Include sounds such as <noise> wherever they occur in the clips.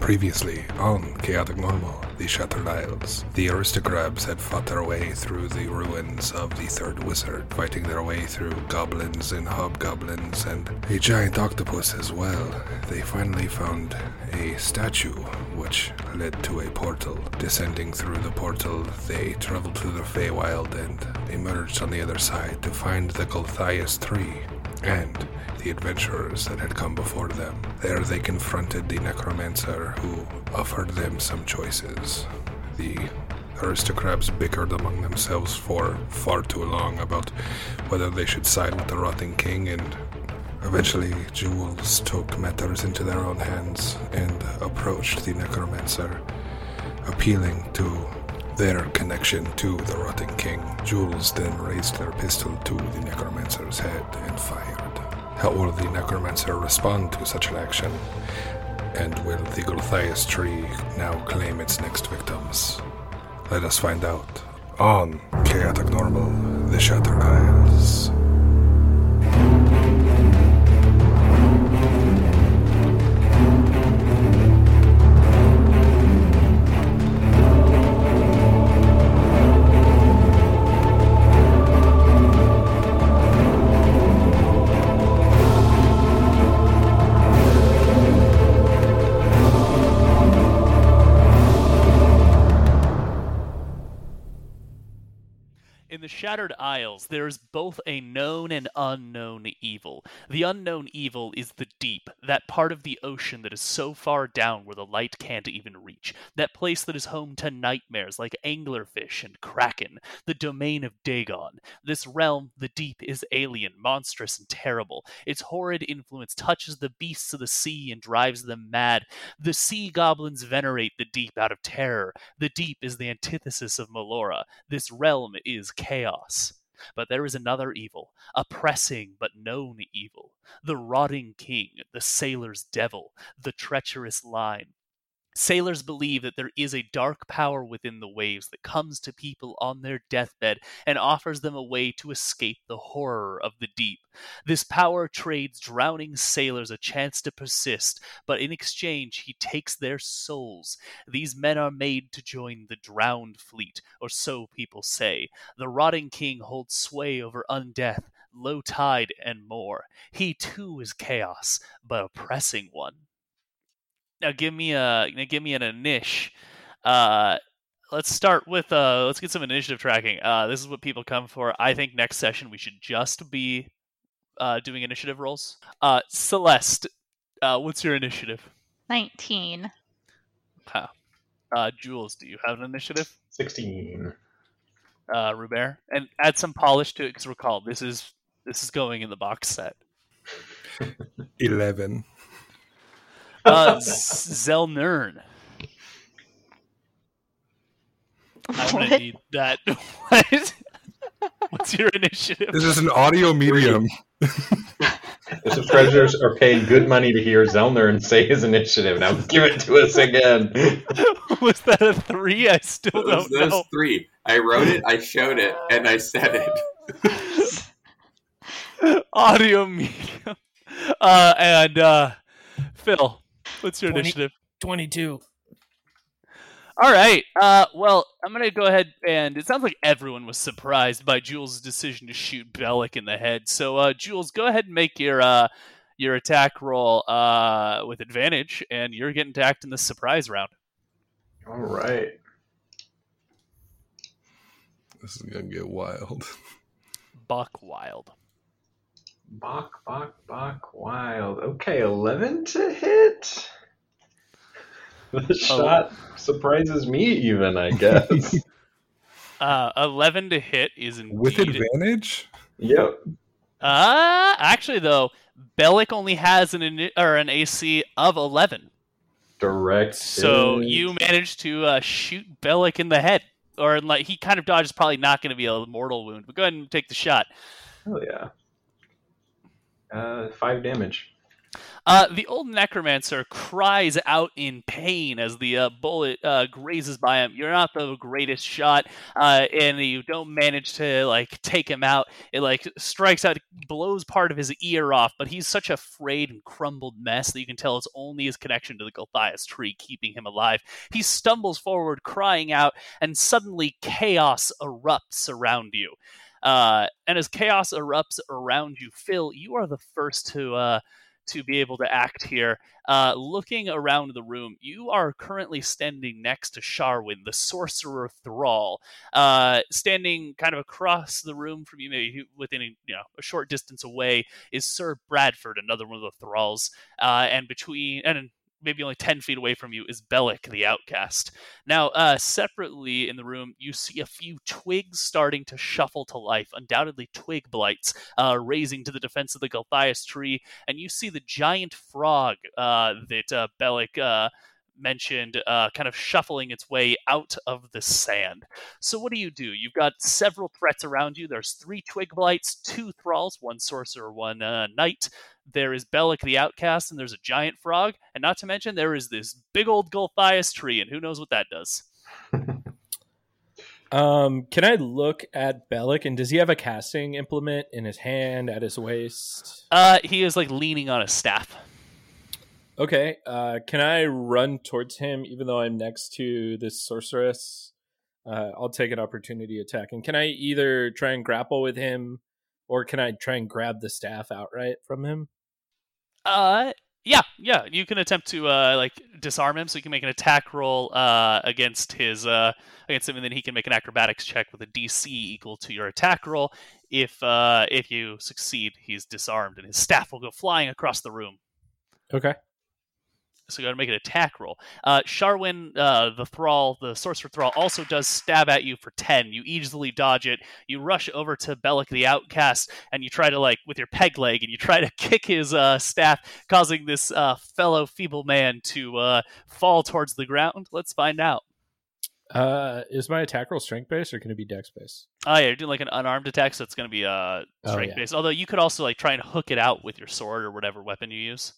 Previously on Chaotic Normal, the Shattered Isles, the aristocrats had fought their way through the ruins of the Third Wizard, fighting their way through goblins and hobgoblins and a giant octopus as well. They finally found a statue which led to a portal. Descending through the portal, they traveled through the Feywild and emerged on the other side to find the Gulthias tree and the adventurers that had come before them. There they confronted the necromancer who offered them some choices. The aristocrats bickered among themselves for far too long about whether they should side with the rotting king and Eventually, Jules took matters into their own hands and approached the necromancer, appealing to their connection to the rotting king. Jules then raised their pistol to the necromancer's head and fired. How will the necromancer respond to such an action? And will the Gulthias tree now claim its next victims? Let us find out on Chaotic Normal, The Shattered Isles. Shattered Isles, there is both a known and unknown evil. The unknown evil is the deep, that part of the ocean that is so far down where the light can't even reach, that place that is home to nightmares like anglerfish and kraken, the domain of Dagon. This realm, the deep, is alien, monstrous, and terrible. Its horrid influence touches the beasts of the sea and drives them mad. The sea goblins venerate the deep out of terror. The deep is the antithesis of Melora. This realm is chaos. But there is another evil, a pressing but known evil, the rotting king, the sailor's devil, the treacherous line. Sailors believe that there is a dark power within the waves that comes to people on their deathbed and offers them a way to escape the horror of the deep. This power trades drowning sailors a chance to persist, but in exchange he takes their souls. These men are made to join the drowned fleet, or so people say. The rotting king holds sway over undeath, low tide, and more. He too is chaos, but a pressing one. Now give me a now give me an initial. Uh, let's start with uh, let's get some initiative tracking. Uh, this is what people come for. I think next session we should just be uh, doing initiative rolls. Uh, Celeste, uh, what's your initiative? 19. Wow. Uh, Jules, do you have an initiative? 16. Uh, Robert, and add some polish to it because recall this is this is going in the box set. <laughs> 11. Uh, Zelnern. I'm gonna What? need that. <laughs> What? What's your initiative? This is an audio medium. The subscribers are paying good money to hear Zelnern say his initiative. Now give it to us again. <laughs> Was that a three? I still Those, don't know. those three. I wrote it, I showed it, and I said it. <laughs> Audio medium. Uh, and uh, Phil, what's your 20. initiative? 22. All right. Uh, well, I'm gonna go ahead and it sounds like everyone was surprised by Jules' decision to shoot Bellic in the head. So, uh, Jules, go ahead and make your uh, your attack roll uh, with advantage, and you're getting attacked in the surprise round. All right. This is gonna get wild. <laughs> Buck Wild. Bach, Bach, Bach, wild. Okay, 11 to hit. <laughs> The shot surprises me, even, I guess. <laughs> Uh, 11 to hit is indeed. With advantage? yep. Uh, actually, though, Bellic only has an or an AC of 11. Direct. So hit. you managed to uh, shoot Bellic in the head. Or like he kind of dodges, probably not going to be a mortal wound. But go ahead and take the shot. Hell yeah. Uh, five damage. Uh, the old necromancer cries out in pain as the uh, bullet uh, grazes by him. You're not the greatest shot, uh, and you don't manage to like take him out. It like strikes out, blows part of his ear off, but he's such a frayed and crumbled mess that you can tell it's only his connection to the Gulthias tree keeping him alive. He stumbles forward, crying out, and suddenly chaos erupts around you. Uh, and as chaos erupts around you, Phil, you are the first to uh, to be able to act here. Uh, looking around the room, you are currently standing next to Sharwin, the sorcerer thrall. Uh, standing kind of across the room from you, maybe within you know a short distance away, is Sir Bradford, another one of the thralls. Uh, and between and maybe only 10 feet away from you is Bellic, the outcast. Now, uh, separately in the room, you see a few twigs starting to shuffle to life, undoubtedly twig blights, uh, raising to the defense of the Gulthias tree, and you see the giant frog uh, that uh, Bellic uh, mentioned uh, kind of shuffling its way out of the sand. So, what do you do? You've got several threats around you. There's three twig blights, two thralls, one sorcerer, one uh, knight. There is Bellic the Outcast, and there's a giant frog. And not to mention, there is this big old Gulthias tree, and who knows what that does. <laughs> Um, can I look at Bellic and does he have a casting implement in his hand at his waist? Uh, he is like leaning on a staff. Okay. Uh, can I run towards him even though I'm next to this sorceress? Uh, I'll take an opportunity attack. And can I either try and grapple with him or can I try and grab the staff outright from him? Uh, yeah, yeah. You can attempt to uh like disarm him, so you can make an attack roll uh against his uh against him, and then he can make an acrobatics check with a DC equal to your attack roll. If uh if you succeed, he's disarmed, and his staff will go flying across the room. Okay. So you got to make an attack roll. Uh, Sharwin, uh, the thrall, the sorcerer thrall, also does stab at you for ten. You easily dodge it. You rush over to Bellic the outcast, and you try to like with your peg leg, and you try to <laughs> kick his uh, staff, causing this uh, fellow feeble man to uh, fall towards the ground. Let's find out. Uh, is my attack roll strength based or can it be dex based? Oh yeah, you're doing like an unarmed attack, so it's going to be uh, Oh, strength yeah. based. Although you could also like try and hook it out with your sword or whatever weapon you use.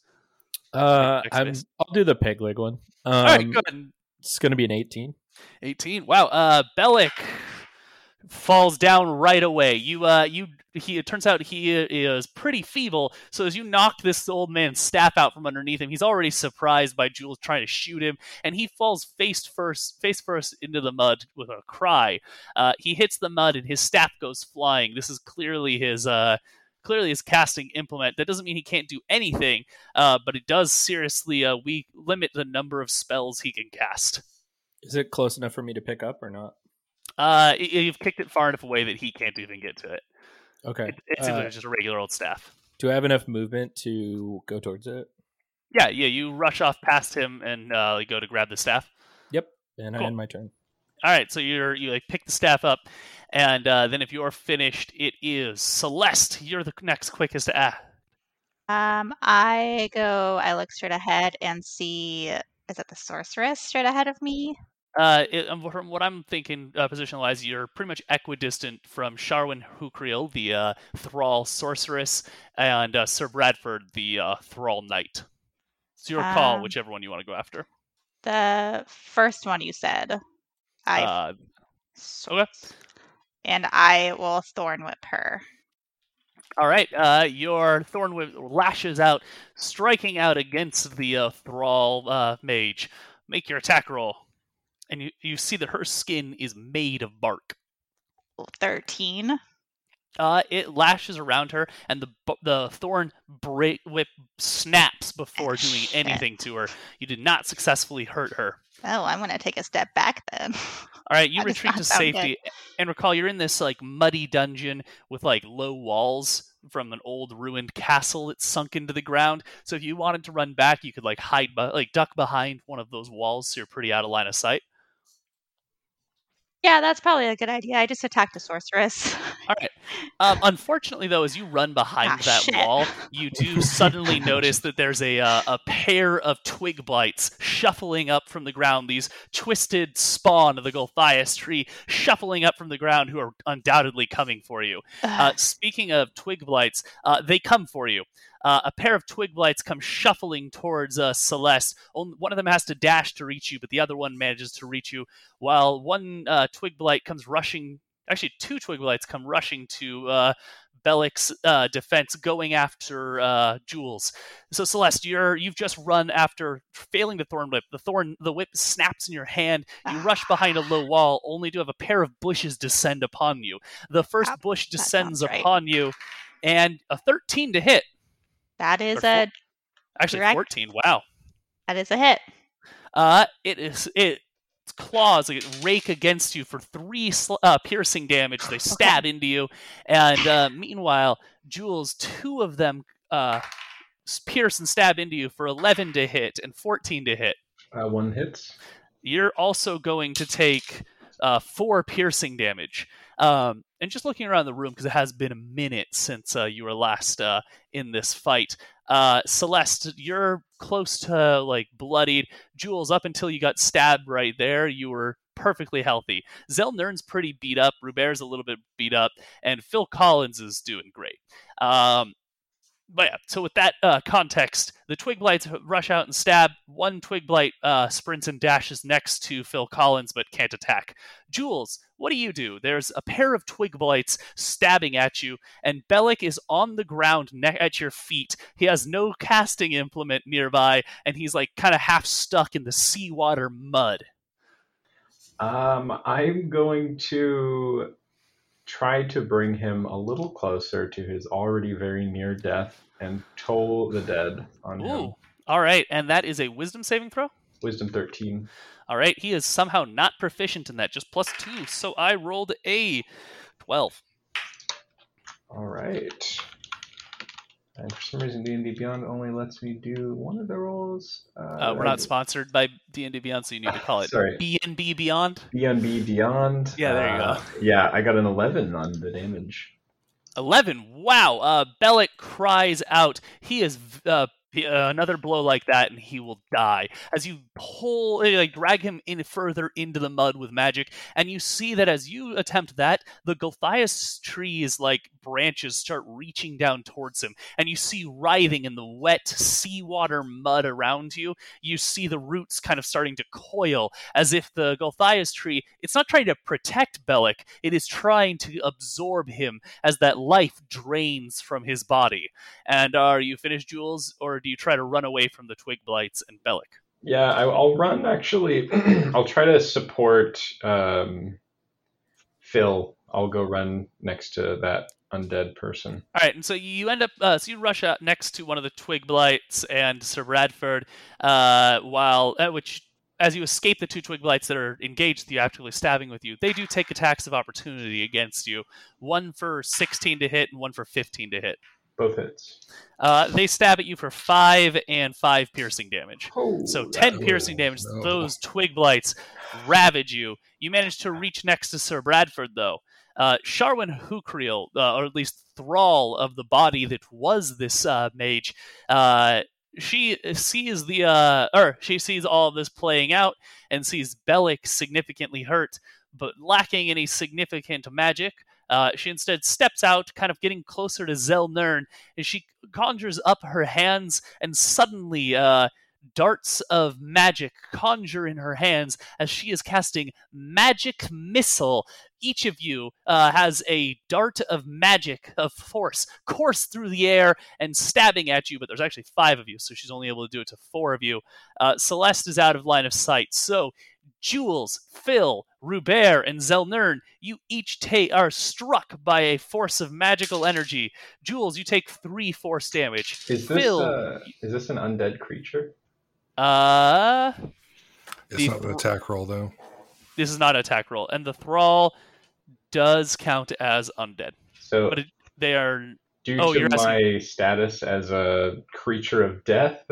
Uh, I'm. I'll do the peg leg one. Um, All right, good. It's going to be an 18. 18. Wow. Uh, Bellic falls down right away. You, uh, you, he. It turns out he is pretty feeble. So as you knock this old man's staff out from underneath him, he's already surprised by Jules trying to shoot him, and he falls face first, face first into the mud with a cry. Uh, he hits the mud, and his staff goes flying. This is clearly his, uh. Clearly, his casting implement. That doesn't mean he can't do anything, uh, but it does seriously uh, we limit the number of spells he can cast. Is it close enough for me to pick up or not? Uh, you've kicked it far enough away that he can't even get to it. Okay. It, it seems Uh, just a regular old staff. do I have enough movement to go towards it? Yeah, yeah. You rush off past him and uh, go to grab the staff. Yep. And I end my turn. All right, so you're you like pick the staff up, and uh, then if you're finished, it is Celeste. You're the next quickest to act. Um, I go, I look straight ahead and see, is it the sorceress straight ahead of me? Uh, it, um, from what I'm thinking, uh, position wise, you're pretty much equidistant from Sharwin Hukriel, the uh, thrall sorceress, and uh, Sir Bradford, the uh, thrall knight. It's your call, Um, whichever one you want to go after. The first one you said. I Uh, so- okay. and I will thorn whip her. All right, uh, your thorn whip lashes out, striking out against the uh, thrall uh, mage. Make your attack roll, and you, you see that her skin is made of bark. 13. Uh, it lashes around her, and the the thorn break whip snaps before doing anything to her. You did not successfully hurt her. Oh, I'm going to take a step back then. <laughs> All right, you That retreat to sound good. safety, and recall you're in this like muddy dungeon with like low walls from an old ruined castle that's sunk into the ground. So if you wanted to run back, you could like hide, like duck behind one of those walls, so you're pretty out of line of sight. Yeah, that's probably a good idea. I just attacked a sorceress. All right. Um, unfortunately, though, as you run behind Ah, that shit. wall, you do suddenly <laughs> notice that there's a uh, a pair of twig blights shuffling up from the ground. These twisted spawn of the Gulthias tree shuffling up from the ground, who are undoubtedly coming for you. Uh, speaking of twig blights, uh, they come for you. Uh, a pair of twig blights come shuffling towards uh, Celeste. Only, one of them has to dash to reach you, but the other one manages to reach you. While one uh, twig blight comes rushing, actually two twig blights come rushing to uh, Bellic's uh, defense, going after uh, Jules. So Celeste, you're you've just run after failing the thorn whip. The thorn, the whip snaps in your hand. You rush behind a low wall, only to have a pair of bushes descend upon you. The first bush descends right. upon you, and a 13 to hit. That is Or a Actually, Direct. 14. Wow. that is a hit. Uh, it is it. Claws like, rake against you for three sl- uh, piercing damage. They stab into you, and uh, meanwhile, Jules, two of them uh, pierce and stab into you for 11 to hit and 14 to hit. Uh, one hits. You're also going to take uh, four piercing damage. Um, and just looking around the room because it has been a minute since uh, you were last uh, in this fight. Uh, Celeste, you're close to like bloodied. Jules, up until you got stabbed right there, you were perfectly healthy. Zelnern's pretty beat up. Rubert's a little bit beat up, and Phil Collins is doing great. Um, but yeah, so with that uh, context, the Twig Blights rush out and stab. One Twig Blight uh, sprints and dashes next to Phil Collins, but can't attack. Jules, what do you do? There's a pair of Twig Blights stabbing at you, and Bellic is on the ground ne- at your feet. He has no casting implement nearby, and he's like kind of half stuck in the seawater mud. Um, I'm going to try to bring him a little closer to his already very near death and toll the dead on him. All right, and that is a wisdom saving throw? Wisdom 13. All right, he is somehow not proficient in that, just plus two. So I rolled a 12. All right. And for some reason, D&D Beyond only lets me do one of the roles. Uh, we're not sponsored by D&D Beyond, so you need to call <laughs> it B&B Beyond. B&B Beyond. Yeah, there you Uh, go. Yeah, I got an 11 on the damage. 11. Wow. Uh, Bellic cries out. He is uh, uh, another blow like that, and he will die. As you pull, uh, like drag him in further into the mud with magic, and you see that as you attempt that, the Gulthias tree's like branches start reaching down towards him, and you see writhing in the wet seawater mud around you. You see the roots kind of starting to coil, as if the Gulthias tree. It's not trying to protect Bellic; it is trying to absorb him as that life drains from his body. And are you finished, Jules, or do you try to run away from the twig blights and Bellic? Yeah, I, I'll run actually. <clears throat> I'll try to support um, Phil. I'll go run next to that undead person. All right, and so you end up, uh, so you rush out next to one of the twig blights and Sir Bradford, uh, while uh, which as you escape the two twig blights that are engaged actually stabbing with you, they do take attacks of opportunity against you. One for 16 to hit and one for 15 to hit. Both hits. Uh, they stab at you for five and five piercing damage. Oh, So 10 piercing damage. no. Those twig blights ravage you. You manage to reach next to Sir Bradford, though. Uh, Sharwin Hukriel, uh, or at least thrall of the body that was this uh, mage, uh, she sees the uh, or she sees all of this playing out and sees Bellic significantly hurt, but lacking any significant magic. Uh, she instead steps out, kind of getting closer to Zelnern, and she conjures up her hands, and suddenly uh, darts of magic conjure in her hands as she is casting magic missile. Each of you uh, has a dart of magic of force course through the air and stabbing at you, but there's actually five of you, so she's only able to do it to four of you. Uh, Celeste is out of line of sight, so Jules, Phil, Rubert, and Zelnern, you each take are struck by a force of magical energy. Jules, you take three force damage. Is this Phil, uh, is this an undead creature? uh, It's The not an attack roll though. this is not an attack roll, and the thrall does count as undead, So but it, they are. due oh, to you're my status as a creature of death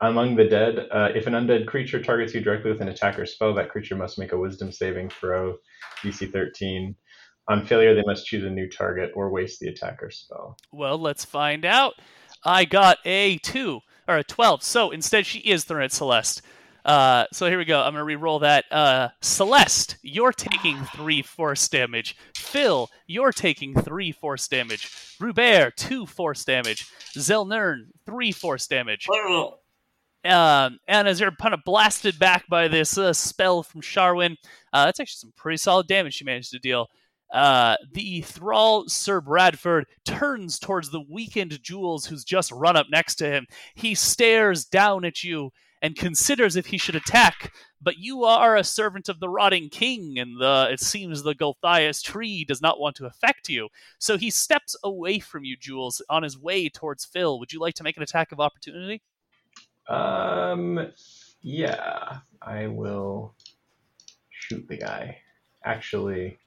among the dead, uh, if an undead creature targets you directly with an attack or spell, that creature must make a Wisdom saving throw, DC 13. On failure, they must choose a new target or waste the attack or spell. Well, let's find out. I got a two or a twelve, so instead she is Thornette Celeste. Uh, so here we go. I'm gonna re-roll that. Uh, Celeste, you're taking three force damage. Phil, you're taking three force damage. Rubert, two force damage. Zelnern, three force damage. Um, and as you're kind of blasted back by this uh, spell from Sharwin, uh, that's actually some pretty solid damage she managed to deal. Uh, the thrall Sir Bradford turns towards the weakened Jules, who's just run up next to him. He stares down at you and considers if he should attack, but you are a servant of the rotting king, and the it seems the Gulthias tree does not want to affect you. So he steps away from you, Jules, on his way towards Phil. Would you like to make an attack of opportunity? Um, yeah, I will shoot the guy. Actually,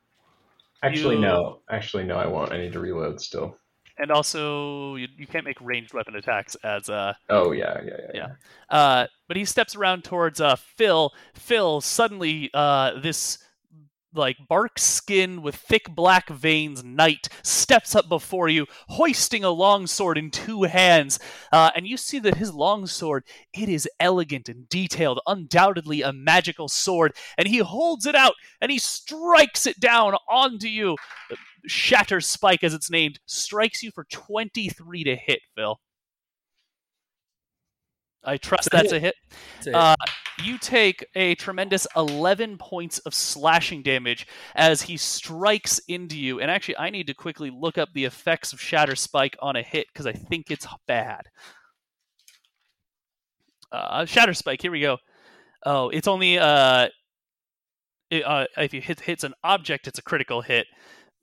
actually You- no. Actually no, I won't. I need to reload still. And also, you, you can't make ranged weapon attacks as uh, Oh yeah, yeah, yeah. Yeah. Uh, but he steps around towards uh, Phil. Phil suddenly, uh, this like bark skin with thick black veins knight steps up before you, hoisting a long sword in two hands. Uh, and you see that his long sword it is elegant and detailed, undoubtedly a magical sword. And he holds it out and he strikes it down onto you. Shatter Spike, as it's named, strikes you for twenty-three to hit. Phil. I trust that's a hit. Uh, you take a tremendous 11 points of slashing damage as he strikes into you. And actually, I need to quickly look up the effects of Shatter Spike on a hit because I think it's bad. Uh, Shatter Spike, here we go. Oh, it's only uh, it, uh, if it hit, hits an object, it's a critical hit,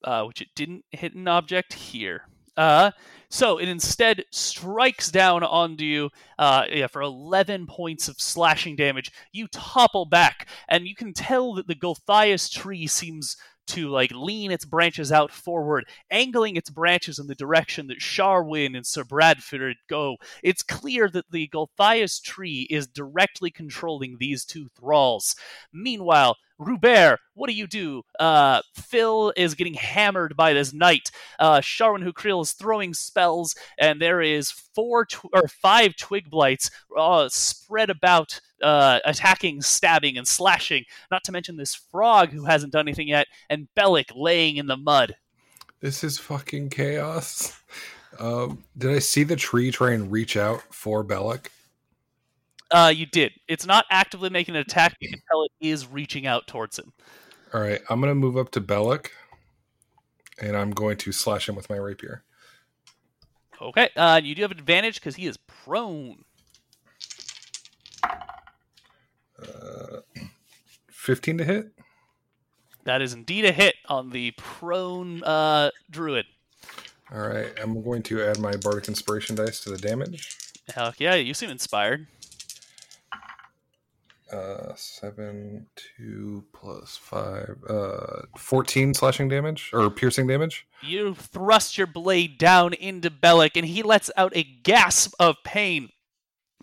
uh, which it didn't hit an object here. Uh, so it instead strikes down onto you uh, yeah, for 11 points of slashing damage. You topple back, and you can tell that the Gulthias tree seems to like lean its branches out forward, angling its branches in the direction that Sharwin and Sir Bradford go. It's clear that the Gulthias tree is directly controlling these two thralls. Meanwhile, Rubert, what do you do? Uh, Phil is getting hammered by this knight. Uh, Sharwin Hukril is throwing spells, and there is four tw- or five twig blights uh, spread about, uh, attacking, stabbing, and slashing. Not to mention this frog who hasn't done anything yet, and Bellic laying in the mud. This is fucking chaos. <laughs> Um, did I see the tree try and reach out for Bellic? Uh, you did. It's not actively making an attack. You can tell it is reaching out towards him. All right, I'm gonna move up to Bellic, and I'm going to slash him with my rapier. Okay. Uh, you do have an advantage because he is prone. Uh, 15 to hit. That is indeed a hit on the prone uh, druid. All right, I'm going to add my bardic inspiration dice to the damage. Heck yeah, you seem inspired. Uh, seven, two plus five, uh, fourteen slashing damage or piercing damage. You thrust your blade down into Bellic, and he lets out a gasp of pain.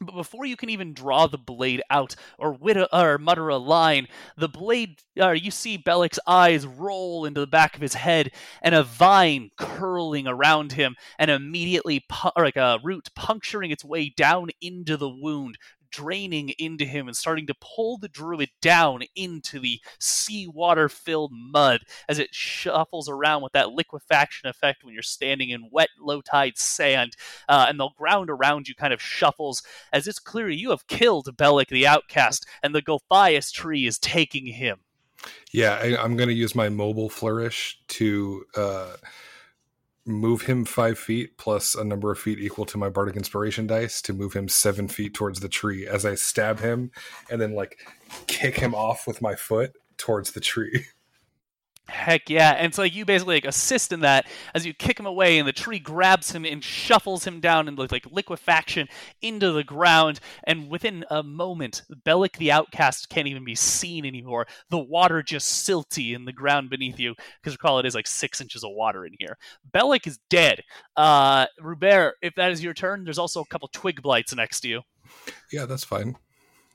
But before you can even draw the blade out or, wit- or mutter a line, the blade, uh, you see Bellic's eyes roll into the back of his head, and a vine curling around him, and immediately, pu- like a root puncturing its way down into the wound, draining into him and starting to pull the druid down into the seawater filled mud as it shuffles around with that liquefaction effect when you're standing in wet, low tide sand. Uh, and the ground around you kind of shuffles as it's clear you have killed Bellic the outcast, and the Gulthias tree is taking him. Yeah, I, I'm going to use my mobile flourish to uh, move him five feet plus a number of feet equal to my bardic inspiration dice to move him seven feet towards the tree as I stab him and then like kick him off with my foot towards the tree. <laughs> Heck yeah. And so like you basically like assist in that as you kick him away and the tree grabs him and shuffles him down in like liquefaction into the ground and within a moment Bellic the outcast can't even be seen anymore. The water just silty in the ground beneath you because recall it is like six inches of water in here. Bellic is dead. Uh Rubert, if that is your turn, there's also a couple twig blights next to you. Yeah, that's fine.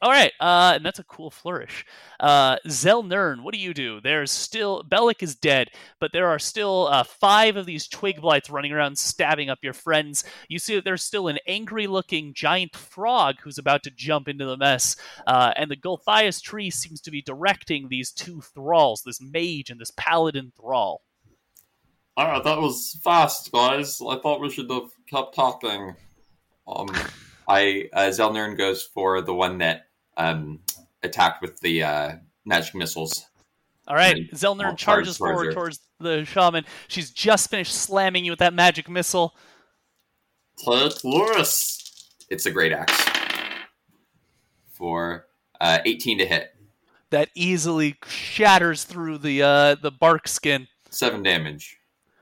All right, uh, and that's a cool flourish. Uh, Zelnern, what do you do? There's still Bellic is dead, but there are still uh, five of these twig blights running around, stabbing up your friends. You see that there's still an angry-looking giant frog who's about to jump into the mess, uh, and the Gulthias tree seems to be directing these two thralls, this mage and this paladin thrall. All right, that was fast, guys. I thought we should have kept talking. Um, I uh, Zelnern goes for the one that um, attacked with the uh, magic missiles. All right, Zelnern charges forward her. towards the shaman. She's just finished slamming you with that magic missile. Take Loris. It's a great axe for uh, 18 to hit. That easily shatters through the uh, the bark skin. Seven damage.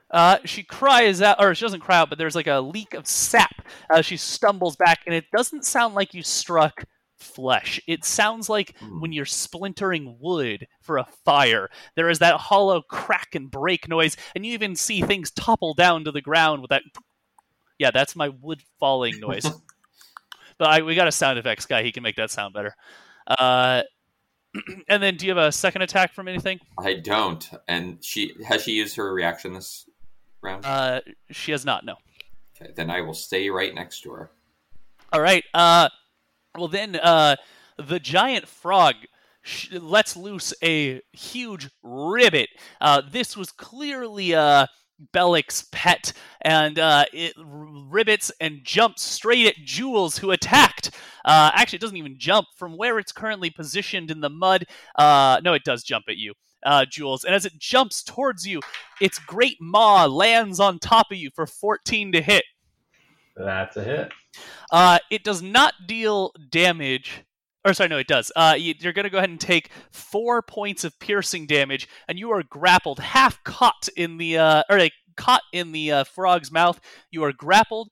Uh, she cries out, or she doesn't cry out, but there's like a leak of sap as she stumbles back, and it doesn't sound like you struck flesh. It sounds like mm. when you're splintering wood for a fire. There is that hollow crack and break noise, and you even see things topple down to the ground with that. <tsk> Yeah, that's my wood falling noise. <laughs> but I, we got a sound effects guy; he can make that sound better. Uh, <clears throat> and then, do you have a second attack from anything? I don't. And she has she used her reaction this round? Uh, she has not. No. Okay, then I will stay right next to her. All right. Uh, well, then uh, the giant frog sh- lets loose a huge ribbit. Uh, this was clearly uh, Bellic's pet, and uh, it ribbits and jumps straight at Jules, who attacked. Uh, actually, it doesn't even jump from where it's currently positioned in the mud. Uh, no, it does jump at you. Uh, Jules, and as it jumps towards you, its great maw lands on top of you for 14 to hit. That's a hit. Uh, it does not deal damage. Or sorry, no, it does. Uh, you, are going to go ahead and take four points of piercing damage, and you are grappled, half caught in the uh, or like, caught in the uh, frog's mouth. You are grappled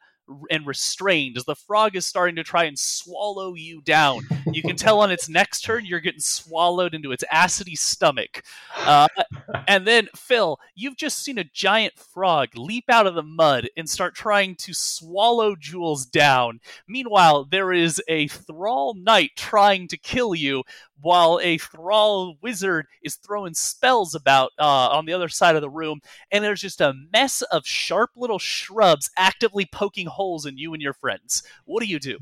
and restrained as the frog is starting to try and swallow you down. You can tell on its next turn you're getting swallowed into its acidy stomach. Uh, <laughs> and then, Phil, you've just seen a giant frog leap out of the mud and start trying to swallow Jules down. Meanwhile, there is a thrall knight trying to kill you while a thrall wizard is throwing spells about uh, on the other side of the room, and there's just a mess of sharp little shrubs actively poking holes in you and your friends. What do you do?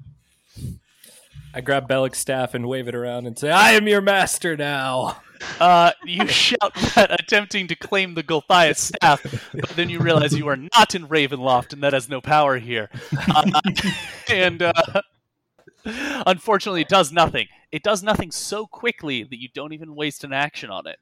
I grab Bellic's staff and wave it around and say, I am your master now. Uh, you <laughs> shout that, attempting to claim the Gulthias staff, but then you realize you are not in Ravenloft and that has no power here. Uh, <laughs> and uh, <laughs> Unfortunately, it does nothing. It does nothing so quickly that you don't even waste an action on it.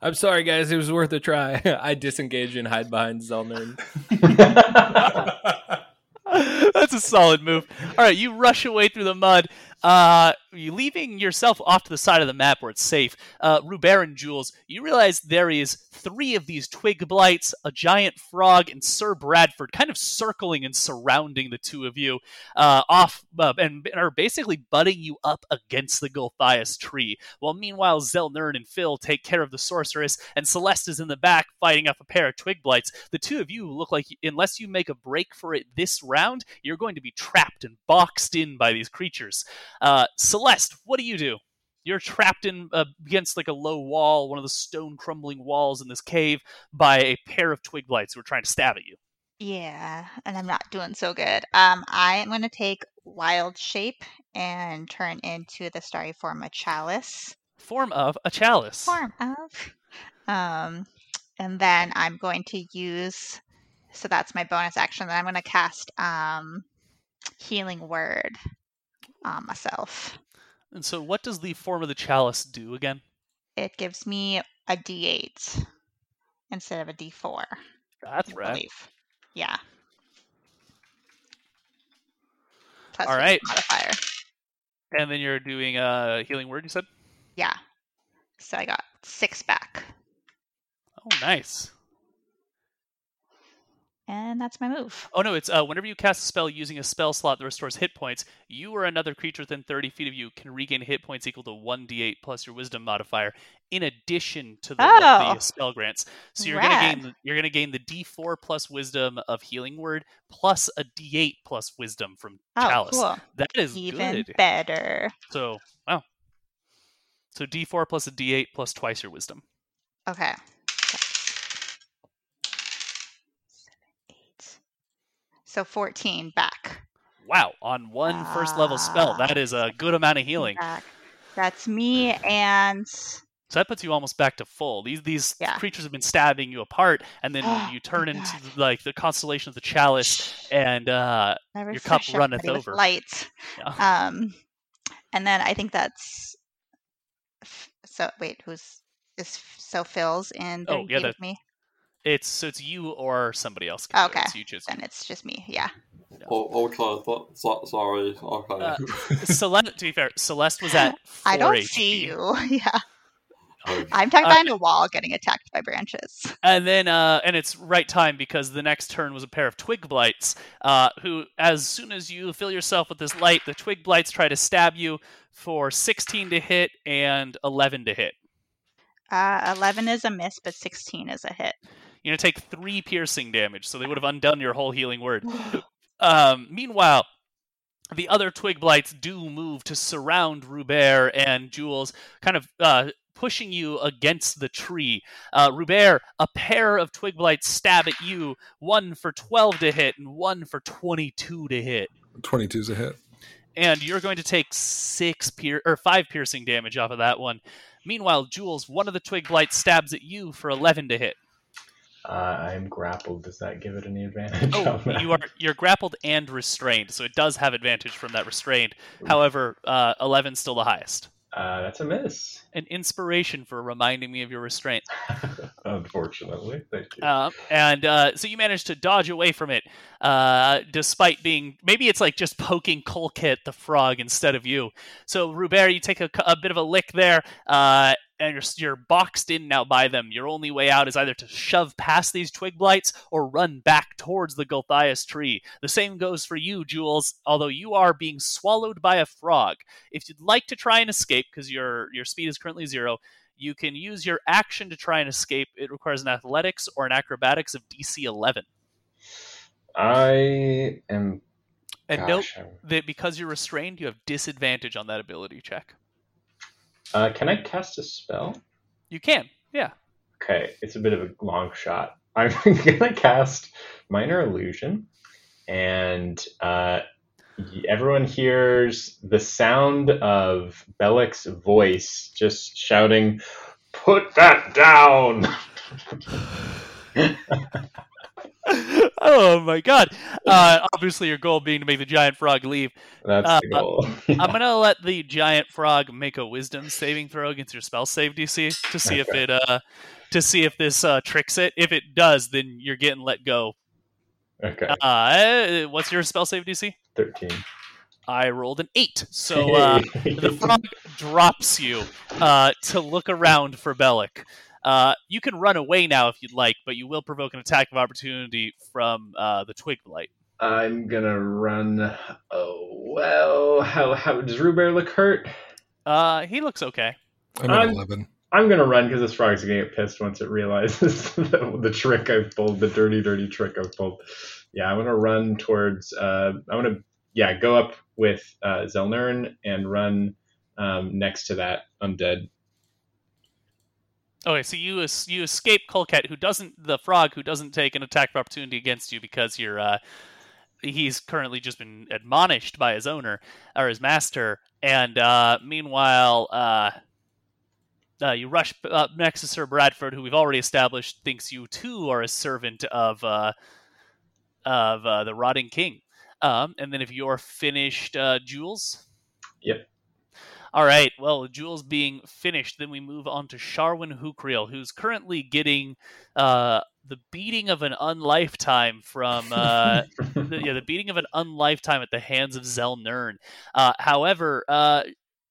I'm sorry, guys. It was worth a try. <laughs> I disengage and hide behind Zelnern. <laughs> That's a solid move. All right, you rush away through the mud, uh, leaving yourself off to the side of the map where it's safe. Uh, and Jules, you realize there is three of these twig blights, a giant frog, and Sir Bradford kind of circling and surrounding the two of you uh, off uh, and, and, are basically butting you up against the Gulthias tree. While meanwhile, Zelnern and Phil take care of the sorceress, and Celeste is in the back fighting off a pair of twig blights. The two of you look like, unless you make a break for it this round, you're going to be trapped and boxed in by these creatures. Uh, Celeste, what do you do? You're trapped in uh, against like a low wall, one of the stone crumbling walls in this cave, by a pair of twig blights who are trying to stab at you. Yeah, and I'm not doing so good. Um, I am going to take wild shape and turn into the starry form of chalice. Form of a chalice. Form of. Um, and then I'm going to use. So that's my bonus action. Then I'm going to cast um, healing word on myself. And so, what does the form of the chalice do again? It gives me a D8 instead of a D4. That's right. Yeah. Plus All right. Modifier. And then you're doing a healing word. You said. Yeah. So I got six back, Oh, nice. And that's my move. Oh no, it's uh, whenever you cast a spell using a spell slot that restores hit points, you or another creature within 30 feet of you can regain hit points equal to 1d8 plus your wisdom modifier, in addition to the, Oh. the spell grants. So you're Rad. gonna gain you're gonna gain the d4 plus wisdom of healing word plus a d8 plus wisdom from Oh, chalice. cool. That is Even good. better. So wow. So d4 plus a d8 plus twice your wisdom. Okay. Eight. So 14 back. Wow, on one first level spell, Ah. that is a good amount of healing. Back. That's me and So that puts you almost back to full. These these Yeah. creatures have been stabbing you apart, and then Oh, you turn into God. like the constellation of the chalice, and uh, your cup runneth over. Light. Yeah. Um, and then I think that's so. Wait, who's is so Phil's in Oh, 30 yeah, that- me? It's so it's you or somebody else. Can it, Okay, so you choose. then it's just me. Yeah. Oh, okay, th- so, sorry. Okay. Uh, <laughs> Celeste, to be fair, Celeste was at. <laughs> I don't HP. see you. <laughs> yeah. I'm tucked Uh, behind a wall, getting attacked by branches. And then, uh, and it's right time because the next turn was a pair of twig blights. Uh, who, as soon as you fill yourself with this light, the twig blights try to stab you for 16 to hit and 11 to hit. Uh, 11 is a miss, but 16 is a hit. You're gonna take three piercing damage, so they would have undone your whole healing word. <gasps> Um, meanwhile, the other twig blights do move to surround Rubert and Jules, kind of uh, pushing you against the tree. Uh, Rubert, a pair of twig blights stab at you, one for 12 to hit and one for 22 to hit. 22's a hit. And you're going to take six pier- or five piercing damage off of that one. Meanwhile, Jules, one of the twig blights stabs at you for 11 to hit. Uh, I'm grappled. Does that give it any advantage? Oh, <laughs> you are you're grappled and restrained, so it does have advantage from that restrained. However, uh, 11's still the highest. Uh, that's a miss. An inspiration for reminding me of your restraint. <laughs> Unfortunately, thank you. Um, and uh, so you managed to dodge away from it, uh, despite being maybe it's like just poking Colkit the frog instead of you. So Rubert, you take a, a bit of a lick there, uh, and you're you're boxed in now by them. Your only way out is either to shove past these twig blights or run back towards the Gulthias tree. The same goes for you, Jules. Although you are being swallowed by a frog, if you'd like to try and escape, because your your speed is currently zero. You can use your action to try and escape. It requires an athletics or an acrobatics of DC 11. I am. And gosh, note I'm- that because you're restrained, you have disadvantage on that ability check. Uh, can I cast a spell? You can, yeah. Okay, it's a bit of a long shot. <laughs> I'm gonna cast minor illusion, and uh, everyone hears the sound of Bellic's voice just shouting, "Put that down!" <laughs> <laughs> <laughs> oh my god. Uh, obviously, your goal being to make the giant frog leave. That's Uh, the goal. <laughs> I'm going to let the giant frog make a wisdom saving throw against your spell save DC to see if it. Uh, to see if this uh, tricks it. If it does, then you're getting let go. okay, Uh, what's your spell save DC? thirteen. I rolled an eight. So <laughs> uh, the frog drops you uh, to look around for Bellic. Uh, you can run away now if you'd like, but you will provoke an attack of opportunity from uh, the twig blight. I'm gonna run. Oh well, how how does Rubert look hurt? Uh, he looks okay. I'm at I'm- 11. I'm gonna run because this frog's gonna get pissed once it realizes <laughs> the, the trick I've pulled, the dirty, dirty trick I've pulled. Yeah, I'm gonna run towards. Uh, I'm gonna yeah go up with uh, Zelnern and run um, next to that undead. Okay, so you you escape Colcat, who doesn't the frog who doesn't take an attack of opportunity against you because you're uh, he's currently just been admonished by his owner or his master, and uh, meanwhile, uh, uh, you rush up next to Sir Bradford, who we've already established thinks you too are a servant of uh, of uh, the Rotting King. Um, and then if you're finished, uh, Jules. Yep. All right. Well, Jules being finished, then we move on to Sharwin Hukriel, who's currently getting uh, the beating of an unlifetime from uh, <laughs> the, yeah, the beating of an unlifetime at the hands of Zelnern. Uh, however, uh,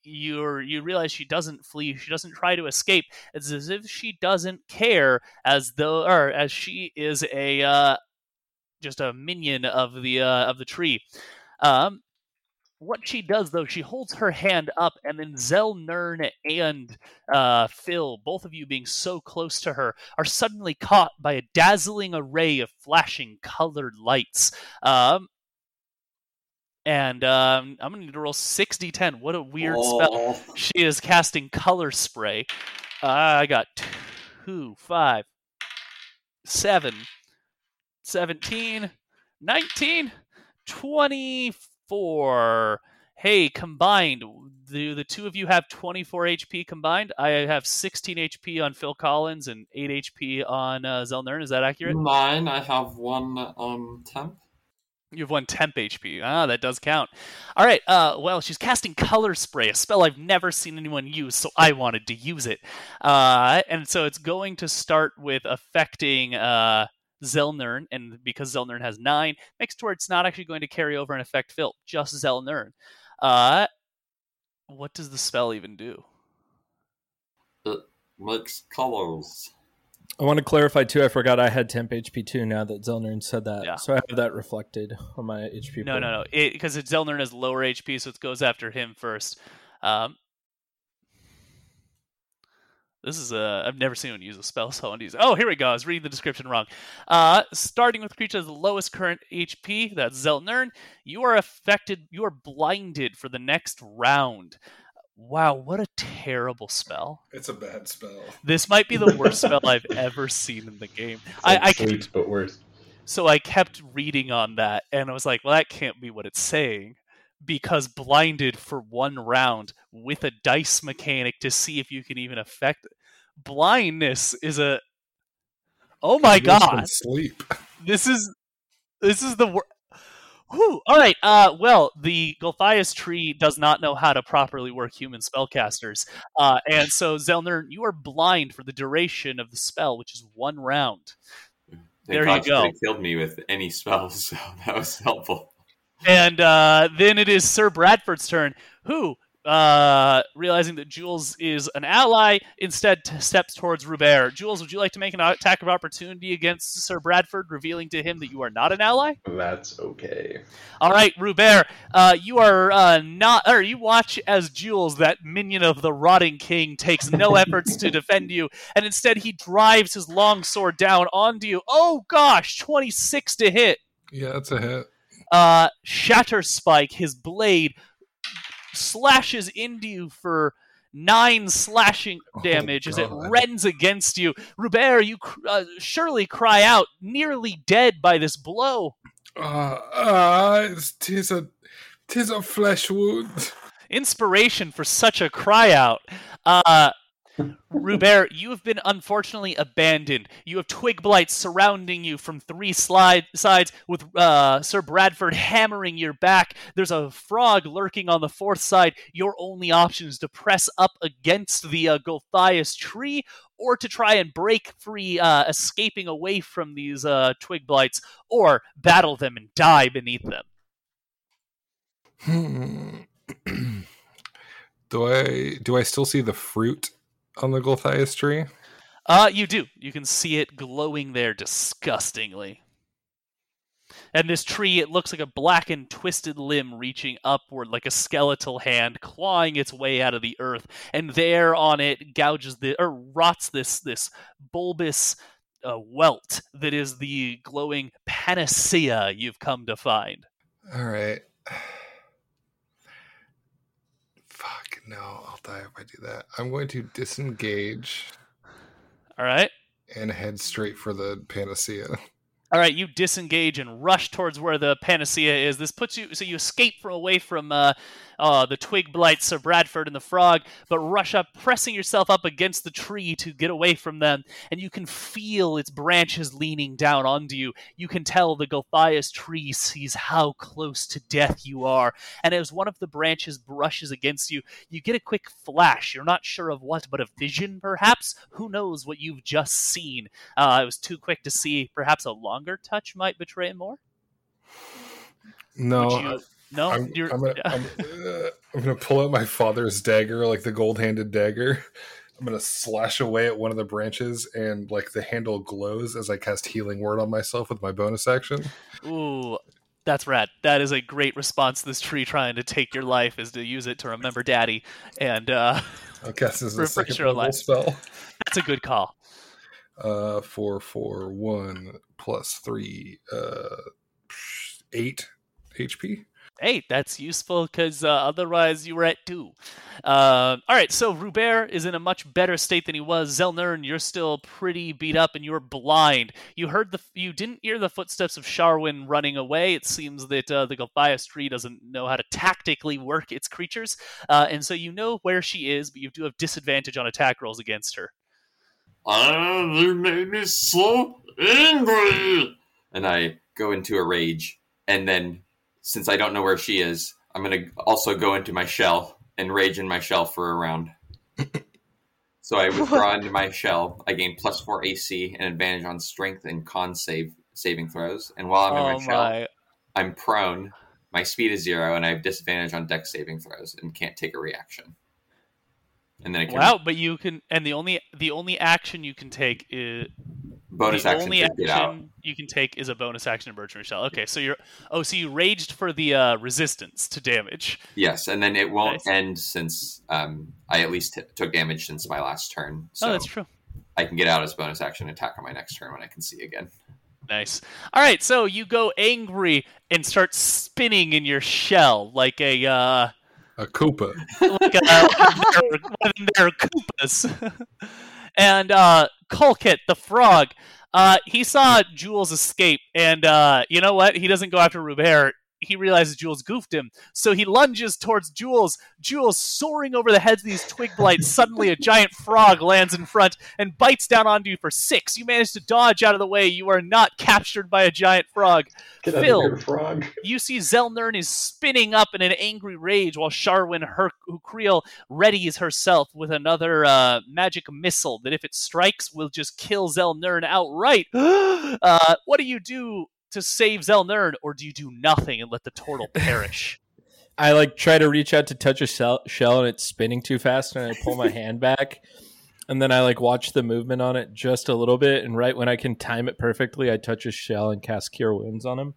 you you realize she doesn't flee. She doesn't try to escape. It's as if she doesn't care, as though or as she is a uh, just a minion of the uh, of the tree. Um, what she does though, she holds her hand up, and then Zelnern and uh, Phil, both of you being so close to her, are suddenly caught by a dazzling array of flashing colored lights. Um, and um, I'm gonna need to roll 6d10. What a weird Oh. spell! She is casting color spray. Uh, I got two, five, seven, 17, 19, 24. Hey, combined, do the two of you have 24 HP combined? I have 16 HP on Phil Collins and 8 HP on uh, Zelnern. Is that accurate? Nine. I have one um temp. You have one temp HP. Ah, that does count. All right. Uh, well, she's casting color spray, a spell I've never seen anyone use, so I wanted to use it. Uh, and so it's going to start with affecting uh, Zelnern, and because Zelnern has nine, makes it where it's not actually going to carry over and affect Phil, just Zelnern. Uh, what does the spell even do? It makes colors. I want to clarify too. I forgot I had temp HP too. Now that Zelnern said that, Yeah. so I have that reflected on my HP. No, pool. no, no. Because Zelnern has lower HP, so it goes after him first. Um, this is a. I've never seen anyone use a spell, so I want to use. Oh, here we go. I was reading the description wrong. Uh, starting with creature has the lowest current HP. That's Zelnern. You are affected. You are blinded for the next round. Wow, what a terrible spell! It's a bad spell. This might be the worst <laughs> spell I've ever seen in the game. I, I kept- sleeps, but worse. so I kept reading on that, and I was like, well, that can't be what it's saying. Because blinded for one round with a dice mechanic to see if you can even affect blindness is a. Oh my god! Sleep. This is this is the wor- Whew. All right. Uh, well, the Gulthias tree does not know how to properly work human spellcasters, uh, and so Zelnern, you are blind for the duration of the spell, which is one round. They There you probably go. killed me with any spells, <laughs> so that was helpful. And uh, then it is Sir Bradford's turn, who, uh, realizing that Jules is an ally, instead t- steps towards Rubert. Jules, would you like to make an attack of opportunity against Sir Bradford, revealing to him that you are not an ally? That's okay. All right, Rubert, uh, you are uh, not, or you watch as Jules, that minion of the Rotting King, takes no <laughs> efforts to defend you, and instead he drives his long sword down onto you. Oh gosh, 26 to hit. Yeah, that's a hit. Uh, Shatter Spike, his blade, slashes into you for nine slashing damage as it rends against you. Rubert, you cr- uh, surely cry out, nearly dead by this blow. Uh, uh, tis a, tis a flesh wound. Inspiration for such a cry out. Uh, Rubert, you have been unfortunately abandoned. You have twig blights surrounding you from three slide sides, with uh, Sir Bradford hammering your back. There's a frog lurking on the fourth side. Your only option is to press up against the uh, Gulthias tree, or to try and break free, uh, escaping away from these uh, twig blights, or battle them and die beneath them. Hmm. <clears throat> do I do I still see the fruit on the Gulthias tree? Uh, you do. You can see it glowing there disgustingly. And this tree, it looks like a blackened, twisted limb reaching upward like a skeletal hand, clawing its way out of the earth. And there on it gouges the or rots this this bulbous uh, welt that is the glowing panacea you've come to find. All right. No! I'll die if I do that. I'm going to disengage All right. and head straight for the panacea. All right, you disengage and rush towards where the panacea is. This puts you so you escape from away from uh, uh, the twig blight, Sir Bradford and the frog, but rush up, pressing yourself up against the tree to get away from them. And you can feel its branches leaning down onto you. You can tell the Gulthias tree sees how close to death you are. And as one of the branches brushes against you, you get a quick flash. You're not sure of what, but a vision, perhaps. Who knows what you've just seen? Uh, it was too quick to see. Perhaps a longer touch might betray more. No, Would you- no, I'm. I'm gonna, I'm, <laughs> uh, I'm gonna pull out my father's dagger, like the gold-handed dagger. <laughs> I'm gonna slash away at one of the branches, and like the handle glows as I cast healing word on myself with my bonus action. Ooh, that's rad. That is a great response this tree trying to take your life, is to use it to remember Daddy, and uh, I'll cast this as a second your level life. spell. That's a good call. Uh, four, four, one plus three, uh, eight HP. Hey, that's useful because uh, otherwise you were at two. Uh, all right, so Rubert is in a much better state than he was. Zelnern, you're still pretty beat up and you're blind. You heard the, you didn't hear the footsteps of Sharwin running away. It seems that uh, the Gulthias tree doesn't know how to tactically work its creatures, uh, and so you know where she is, but you do have disadvantage on attack rolls against her. Ah, you made me so angry. And I go into a rage. And then, since I don't know where she is, I'm going to also go into my shell and rage in my shell for a round. <laughs> so I withdraw into my shell. I gain plus four AC and advantage on strength and con save saving throws. And while I'm in oh my shell! I'm prone. My speed is zero, and I have disadvantage on dex saving throws and can't take a reaction. And then I can Wow, but you can, and the only the only action you can take is bonus the action only to action get out. you can take is a bonus action in Bertrand Shell. Okay, so you're oh, so you raged for the uh, resistance to damage. Yes, and then it won't Nice. end since um, I at least t- took damage since my last turn. So oh, that's true. I can get out as bonus action attack on my next turn when I can see again. Nice. All right, so you go angry and start spinning in your shell like a uh, A Koopa. like a one of their Koopas. <laughs> and uh, Colkit, the frog, uh, he saw Jules escape, and uh, you know what? He doesn't go after Rubert. He realizes Jules goofed him, so he lunges towards Jules. Jules soaring over the heads of these twig blights. Suddenly, a giant frog lands in front and bites down onto you for six. You manage to dodge out of the way. You are not captured by a giant frog. Get Phil, here, frog. you see Zelnern is spinning up in an angry rage while Sharwin Her- Hukriel readies herself with another uh, magic missile that, if it strikes, will just kill Zelnern outright. <gasps> uh, what do you do to save Zelnern, or do you do nothing and let the turtle <laughs> perish? I like try to reach out to touch a shell, shell and it's spinning too fast, and I pull my <laughs> hand back, and then I like watch the movement on it just a little bit, and right when I can time it perfectly, I touch a shell and cast Cure Wounds on him.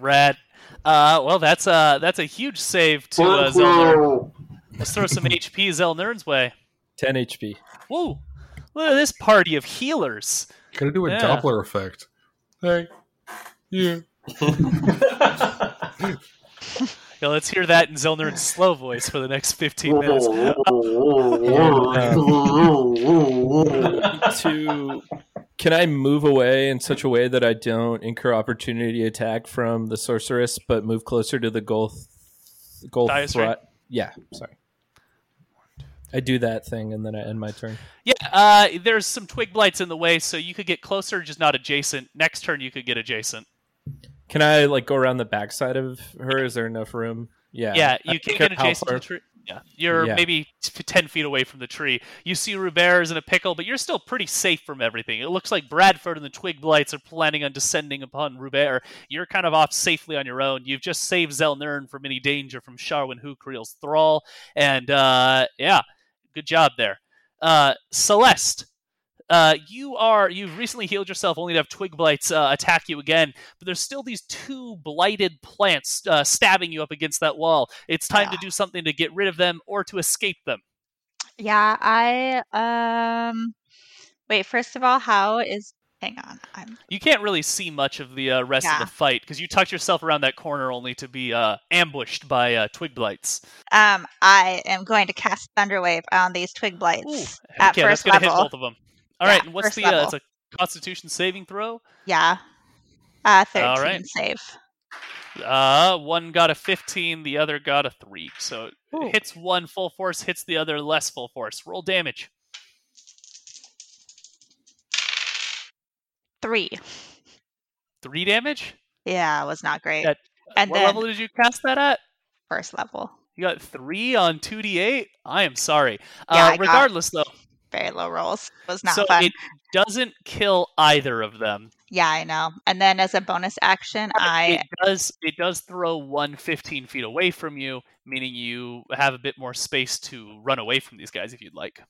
Rad. Uh, well, that's a that's a huge save to uh, Zelnern. Let's throw some <laughs> HP Zelnern's way. 10 HP. Whoa! Look at this party of healers. Gotta do a Yeah. Doppler effect. Hey, you. <laughs> Yeah, let's hear that in Zelnern's slow voice for the next 15 minutes. <laughs> to can I move away in such a way that I don't incur opportunity attack from the sorceress, but move closer to the goal? Goal Diasphere? Yeah, sorry. I do that thing and then I end my turn. Yeah, uh, there's some twig blights in the way, so you could get closer, just not adjacent. Next turn, you could get adjacent. Can I like go around the backside of her? Is there enough room? Yeah. Yeah, you can get adjacent to the tree. Yeah, you're Yeah. maybe t- 10 feet away from the tree. You see Rubert is in a pickle, but you're still pretty safe from everything. It looks like Bradford and the twig blights are planning on descending upon Rubert. You're kind of off safely on your own. You've just saved Zelnern from any danger from Sharwin Hukriel's thrall. And uh, yeah, good job there. Uh, Celeste, uh, you are you've recently healed yourself only to have twig blights uh, attack you again but there's still these two blighted plants uh, stabbing you up against that wall. It's time to do something to get rid of them or to escape them. Yeah, I um wait, first of all, how is hang on. I'm you can't really see much of the uh, rest of the fight because you tucked yourself around that corner only to be uh, ambushed by uh, twig blights. Um I am going to cast Thunderwave on these twig Ooh, blights at okay, that's first gonna hit both of them all right Yeah, and what's the uh, it's a constitution saving throw Yeah. Uh, 13 All right. save. Uh, one got a 15, the other got a 3. So Ooh. hits one full force, hits the other less full force. Roll damage. Three. 3 damage? Yeah, it was not great. That- and what then level did you cast that at? first level. You got 3 on 2d8? I am sorry. Yeah, uh, I got- regardless, though, Very low rolls. It was not so fun. it doesn't kill either of them. Yeah, I know. And then as a bonus action, I it does it does throw one 15 feet away from you, meaning you have a bit more space to run away from these guys if you'd like.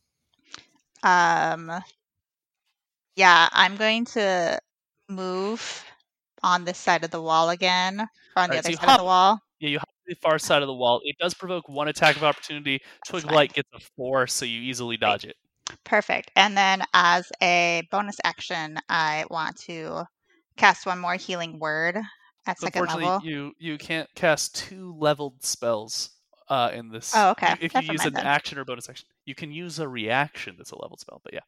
um yeah, I'm going to move on this side of the wall again, or on the so other you side of the wall. Yeah, you hop to the far side of the wall. It does provoke one attack of opportunity. Twig fine. Blight gets a four, so you easily dodge it. Perfect. And then as a bonus action, I want to cast one more healing word at second level. you you can't cast two leveled spells uh, in this. Oh, okay. If you use an action or bonus action, you can use a reaction that's a leveled spell. But yeah.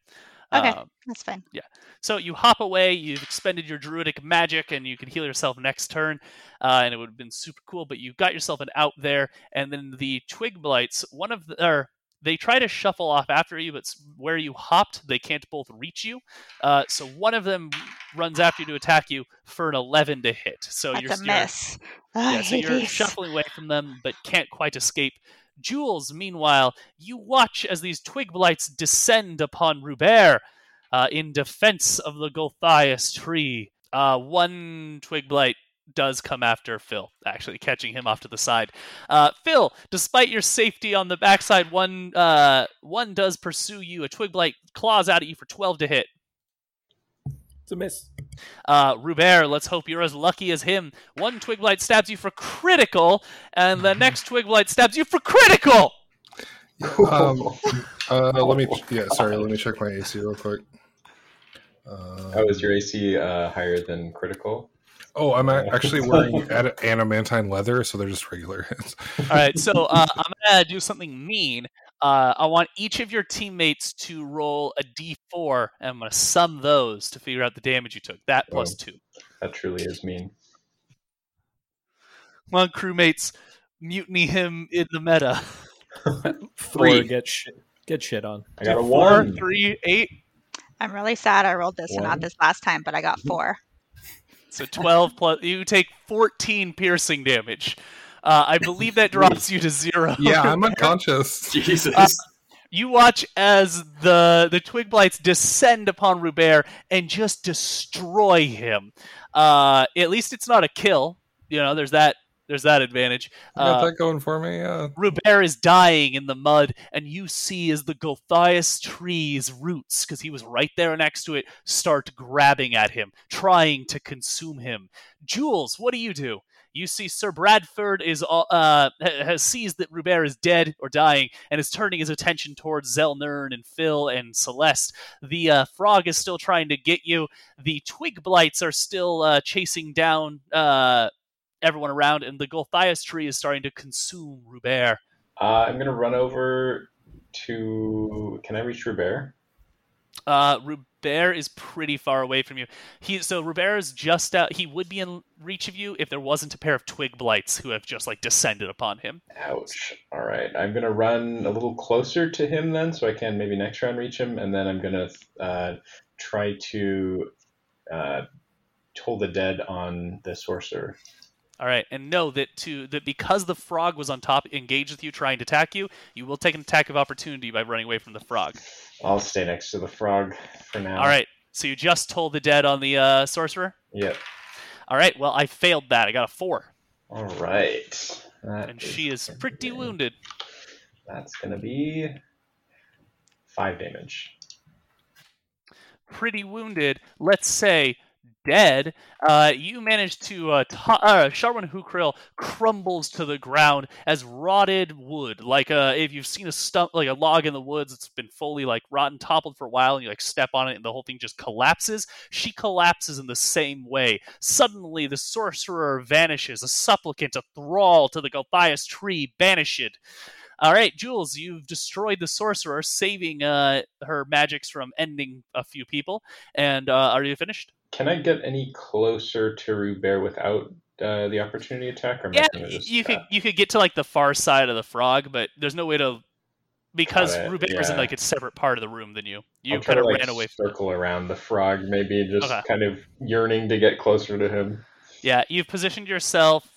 Okay. Um, That's fine. Yeah. So you hop away, you've expended your druidic magic, and you can heal yourself next turn, uh, and it would have been super cool. But you got yourself an out there, and then the twig blights. One of the, or they try to shuffle off after you, but where you hopped, they can't both reach you. Uh, so one of them runs after you to attack you for an eleven to hit. So That's you're, a you're- miss. Ugh, I yeah, so you're shuffling away from them, but can't quite escape. Jules, meanwhile, you watch as these twig blights descend upon Rubert uh, in defense of the Gulthias tree. Uh, one twig blight does come after Phil, actually catching him off to the side. Uh, Phil, despite your safety on the backside, one uh, one does pursue you. A twig blight claws out at you for twelve to hit. It's a miss. Uh, Rubert, let's hope you're as lucky as him. One twig blight stabs you for critical, and the next twig blight stabs you for critical. Um, uh, let me. Yeah, sorry. Let me check my AC real quick. Uh, How is your AC uh, higher than critical? Oh, I'm actually wearing ad- adamantine leather, so they're just regular <laughs> hits. All right, so uh, I'm gonna do something mean. Uh, I want each of your teammates to roll a d4, and I'm gonna sum those to figure out the damage you took. That plus Oh. two. That truly is mean. Come on, crewmates, mutiny him in the meta. <laughs> Thor Three. get shit get shit on. I got a Four, one. three, eight. I'm really sad I rolled this and not this last time, but I got <laughs> four. So 12 plus. You take 14 piercing damage. Uh, I believe that drops you to zero. Yeah, I'm <laughs> unconscious. Jesus. Uh, You watch as the the twig blights descend upon Rubert and just destroy him. Uh, at least it's not a kill. You know, there's that there's that advantage. I got Uh, that going for me. Yeah. Rubert is dying in the mud, and you see as the Gulthias tree's roots, because he was right there next to it, start grabbing at him, trying to consume him. Jules, what do you do? You see Sir Bradford is uh, uh, has sees that Rubert is dead or dying, and is turning his attention towards Zelnern and Phil and Celeste. The uh, frog is still trying to get you. The twig blights are still uh, chasing down uh, everyone around, and the Gulthias tree is starting to consume Rubert. Uh, I'm gonna run over to. Can I reach Robert? Uh, Rubert is pretty far away from you. He so Rubert is just out. He would be in reach of you if there wasn't a pair of twig blights who have just like descended upon him. Ouch. All right. I'm gonna run a little closer to him then, so I can maybe next round reach him, and then I'm gonna uh, try to uh, toll the dead on the sorcerer. All right, and know that to that because the frog was on top, engaged with you, trying to attack you, you will take an attack of opportunity by running away from the frog. I'll stay next to the frog for now. All right, so you just told the dead on the uh, sorcerer. Yep. All right, well I failed that. I got a four, All right. That and she is pretty wounded. That's gonna be five damage. pretty wounded, let's say dead, uh, you manage to uh, to- uh, Sharwin Hukrill crumbles to the ground as rotted wood. Like uh, if you've seen a stump, like a log in the woods, it's been fully like rotten, toppled for a while, and you like step on it, and the whole thing just collapses. She collapses in the same way. Suddenly, the sorcerer vanishes. A supplicant, a thrall to the Gulthias tree, banished. All right, Jules, you've destroyed the sorcerer, saving uh, her magics from ending a few people. And uh, are you finished? Can I get any closer to Rubert without uh, the opportunity attack? Or Yeah, just- you could you could get to like the far side of the frog, but there's no way to because Rubert is in like a separate part of the room than you. You kind of like ran away. From circle around the frog, maybe just Okay. kind of yearning to get closer to him. Yeah, you've positioned yourself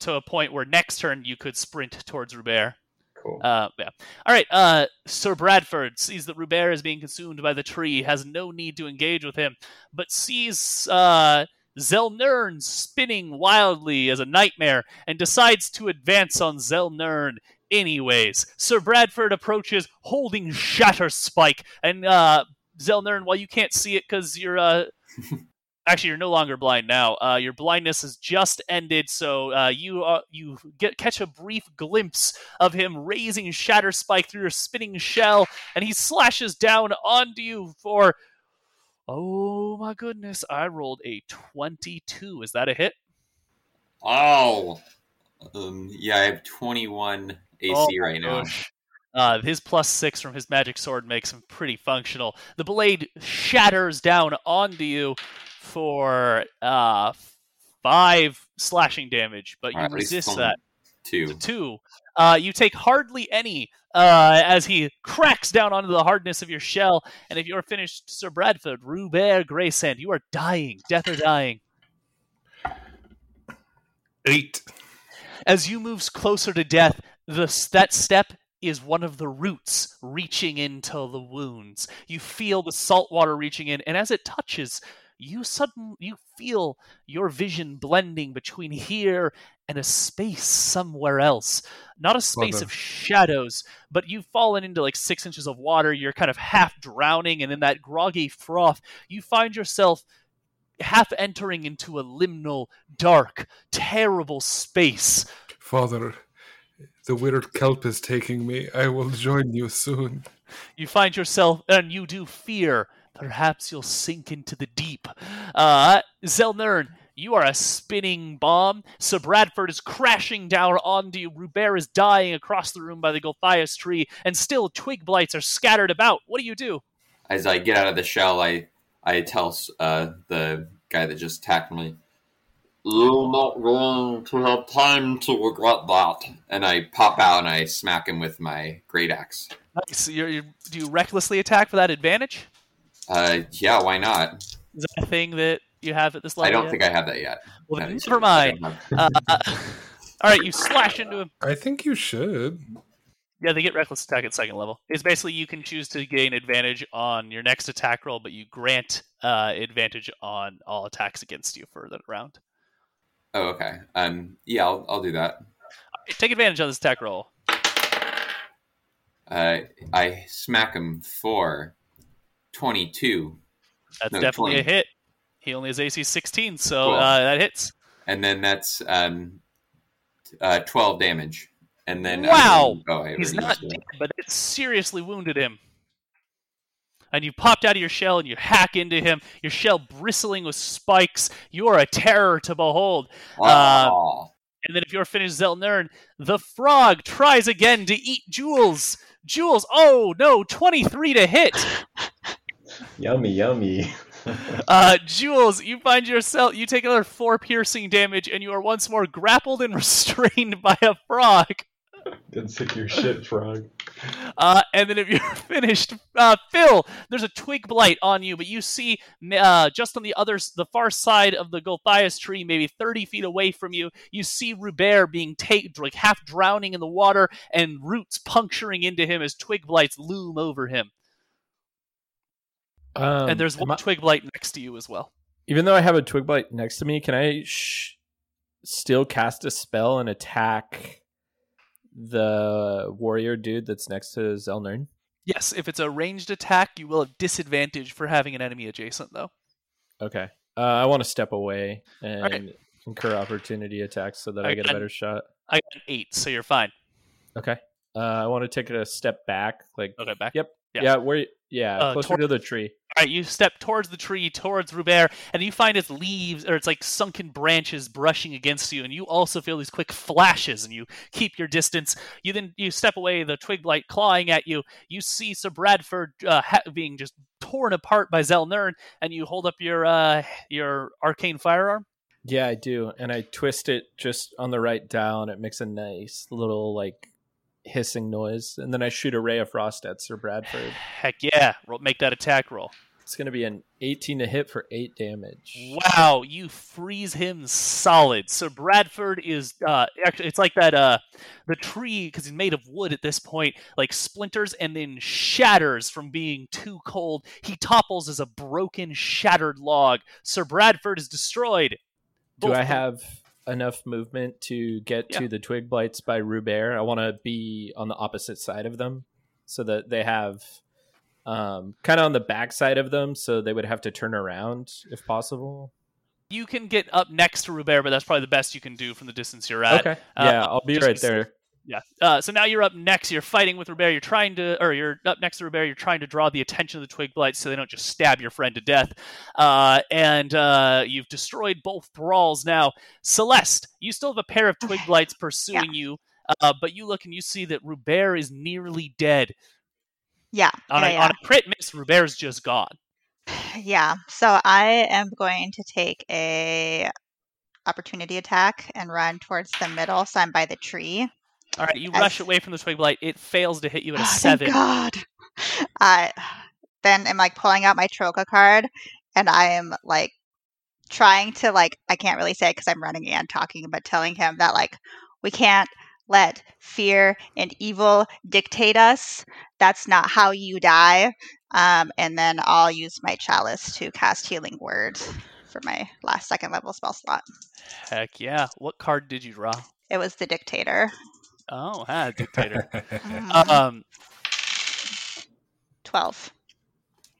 to a point where next turn you could sprint towards Rubert. Cool. Uh, yeah. All right. Uh, Sir Bradford sees that Rubert is being consumed by the tree, has no need to engage with him, but sees uh, Zelnern spinning wildly as a nightmare and decides to advance on Zelnern anyways. Sir Bradford approaches holding Shatter Spike, and uh, Zelnern, while you can't see it because you're uh, <laughs> actually you're no longer blind now. Uh, your blindness has just ended, so uh, you uh, you get catch a brief glimpse of him raising Shatter Spike through your spinning shell, and he slashes down onto you for. Oh my goodness! I rolled a twenty-two. Is that a hit? Oh, um, yeah, I have 21 AC Oh right now. gosh. Uh, his plus six from his magic sword makes him pretty functional. The blade shatters down onto you for uh, five slashing damage, but you Alright, at least resist that. Two. Two. Uh, you take hardly any uh, as he cracks down onto the hardness of your shell. And if you're finished, Sir Bradford, Rubert Graysand, you are dying. Death or dying. Eight. As you move closer to death, the, that step is one of the roots reaching into the wounds. You feel the salt water reaching in, and as it touches, you suddenly you feel your vision blending between here and a space somewhere else. Not a space of shadows, but you've fallen into like six inches of water. You're kind of half drowning, and in that groggy froth, you find yourself half entering into a liminal, dark, terrible space. Father, the weird kelp is taking me. I will join you soon. You find yourself, and you do fear. Perhaps you'll sink into the deep. Uh, Zelnern, you are a spinning bomb. Sir Bradford is crashing down onto you. Rubert is dying across the room by the Gulthias tree, and still twig blights are scattered about. What do you do? As I get out of the shell, I I tell uh, the guy that just attacked me, "You're not going to have time to regret that." And I pop out and I smack him with my great axe. Nice. You're, you're, do you recklessly attack for that advantage? Uh, yeah, why not? Is that a thing that you have at this level? I don't yet? think I have that yet. Well, No, then never mind. Uh, <laughs> all right, you slash into him. I think you should. Yeah, they get reckless attack at second level. It's basically you can choose to gain advantage on your next attack roll, but you grant uh, advantage on all attacks against you for that round. Oh, okay. Um, yeah, I'll, I'll do that. Take advantage of this attack roll. Uh, I smack him for twenty-two, That's No, definitely 20. a hit. He only has AC 16, so uh, that hits. and then that's um, uh, twelve damage. And then Wow! oh, He's not dead, it. but it seriously wounded him. And you popped out of your shell and you hack into him, your shell bristling with spikes. You are a terror to behold. Uh, And then if you're finished Zelnern, the frog tries again to eat Jules. Jules, oh no, 23 to hit. Yummy, yummy. <laughs> Uh, Jules, you find yourself, you take another four piercing damage, and you are once more grappled and <laughs> restrained by a frog. Good sick your shit, frog. Uh, and then if you're <laughs> finished, uh, Phil, there's a twig blight on you, but you see uh, just on the other, the far side of the Gulthias tree, maybe 30 feet away from you, you see Rubert being taken, like half drowning in the water and roots puncturing into him as twig blights loom over him. Um, and there's one I- twig blight next to you as well. even though I have a twig blight next to me, can I sh- still cast a spell and attack the warrior dude that's next to Zelnern? Yes, if it's a ranged attack, you will have disadvantage for having an enemy adjacent, though. Okay. Uh, I want to step away and right. incur opportunity attacks so that I I get a better shot. I got an eight, so you're fine. Okay. Uh, I want to take a step back. Like, Okay, back. yep. Yeah. Yeah. where? Yeah, Uh, closer toward- to the tree. All right, you step towards the tree, towards Rubert, and you find its leaves, or it's like sunken branches brushing against you, and you also feel these quick flashes, and you keep your distance. You then you step away, the twig blight clawing at you. You see Sir Bradford uh, ha- being just torn apart by Zelnern, and you hold up your uh, your arcane firearm. Yeah, I do, and I twist it just on the right dial, and it makes a nice little like hissing noise, and then I shoot a ray of frost at Sir Bradford. Heck yeah! Roll, make that attack roll. It's going to be an 18 to hit for 8 damage. Wow, you freeze him solid. So Bradford is uh actually it's like that uh the tree cuz he's made of wood at this point like splinters and then shatters from being too cold. He topples as a broken shattered log. Sir Bradford is destroyed. Do I have enough movement to get Yeah. to the twig blights by Rubert? I want to be on the opposite side of them so that they have um, kind of on the back side of them, so they would have to turn around if possible. you can get up next to Rubert, but that's probably the best you can do from the distance you're at. okay. Uh, yeah, I'll be right there. Yeah. Uh, so now you're up next. You're fighting with Robert. You're trying to, or you're up next to Robert. You're trying to draw the attention of the Twig Blights so they don't just stab your friend to death. Uh, and uh, you've destroyed both thralls. Now, Celeste, you still have a pair of Twig Blights pursuing you, uh, but you look and you see that Robert is nearly dead. Yeah. On, yeah, a, yeah. on a crit miss, Robert's just gone. <sighs> Yeah. So I am going to take a opportunity attack and run towards the middle. So I'm by the tree. All right, you As- rush away from the Twig Blight. It fails to hit you at a Oh, seven. God. Uh, then I'm like pulling out my Tarokka card, and I am like trying to like I can't really say because I'm running and talking, but telling him that like we can't let fear and evil dictate us. That's not how you die. Um, and then I'll use my chalice to cast Healing Word for my last second level spell slot. Heck yeah. What card did you draw? It was the Dictator. Oh, ah, Dictator. Mhm. um, 12.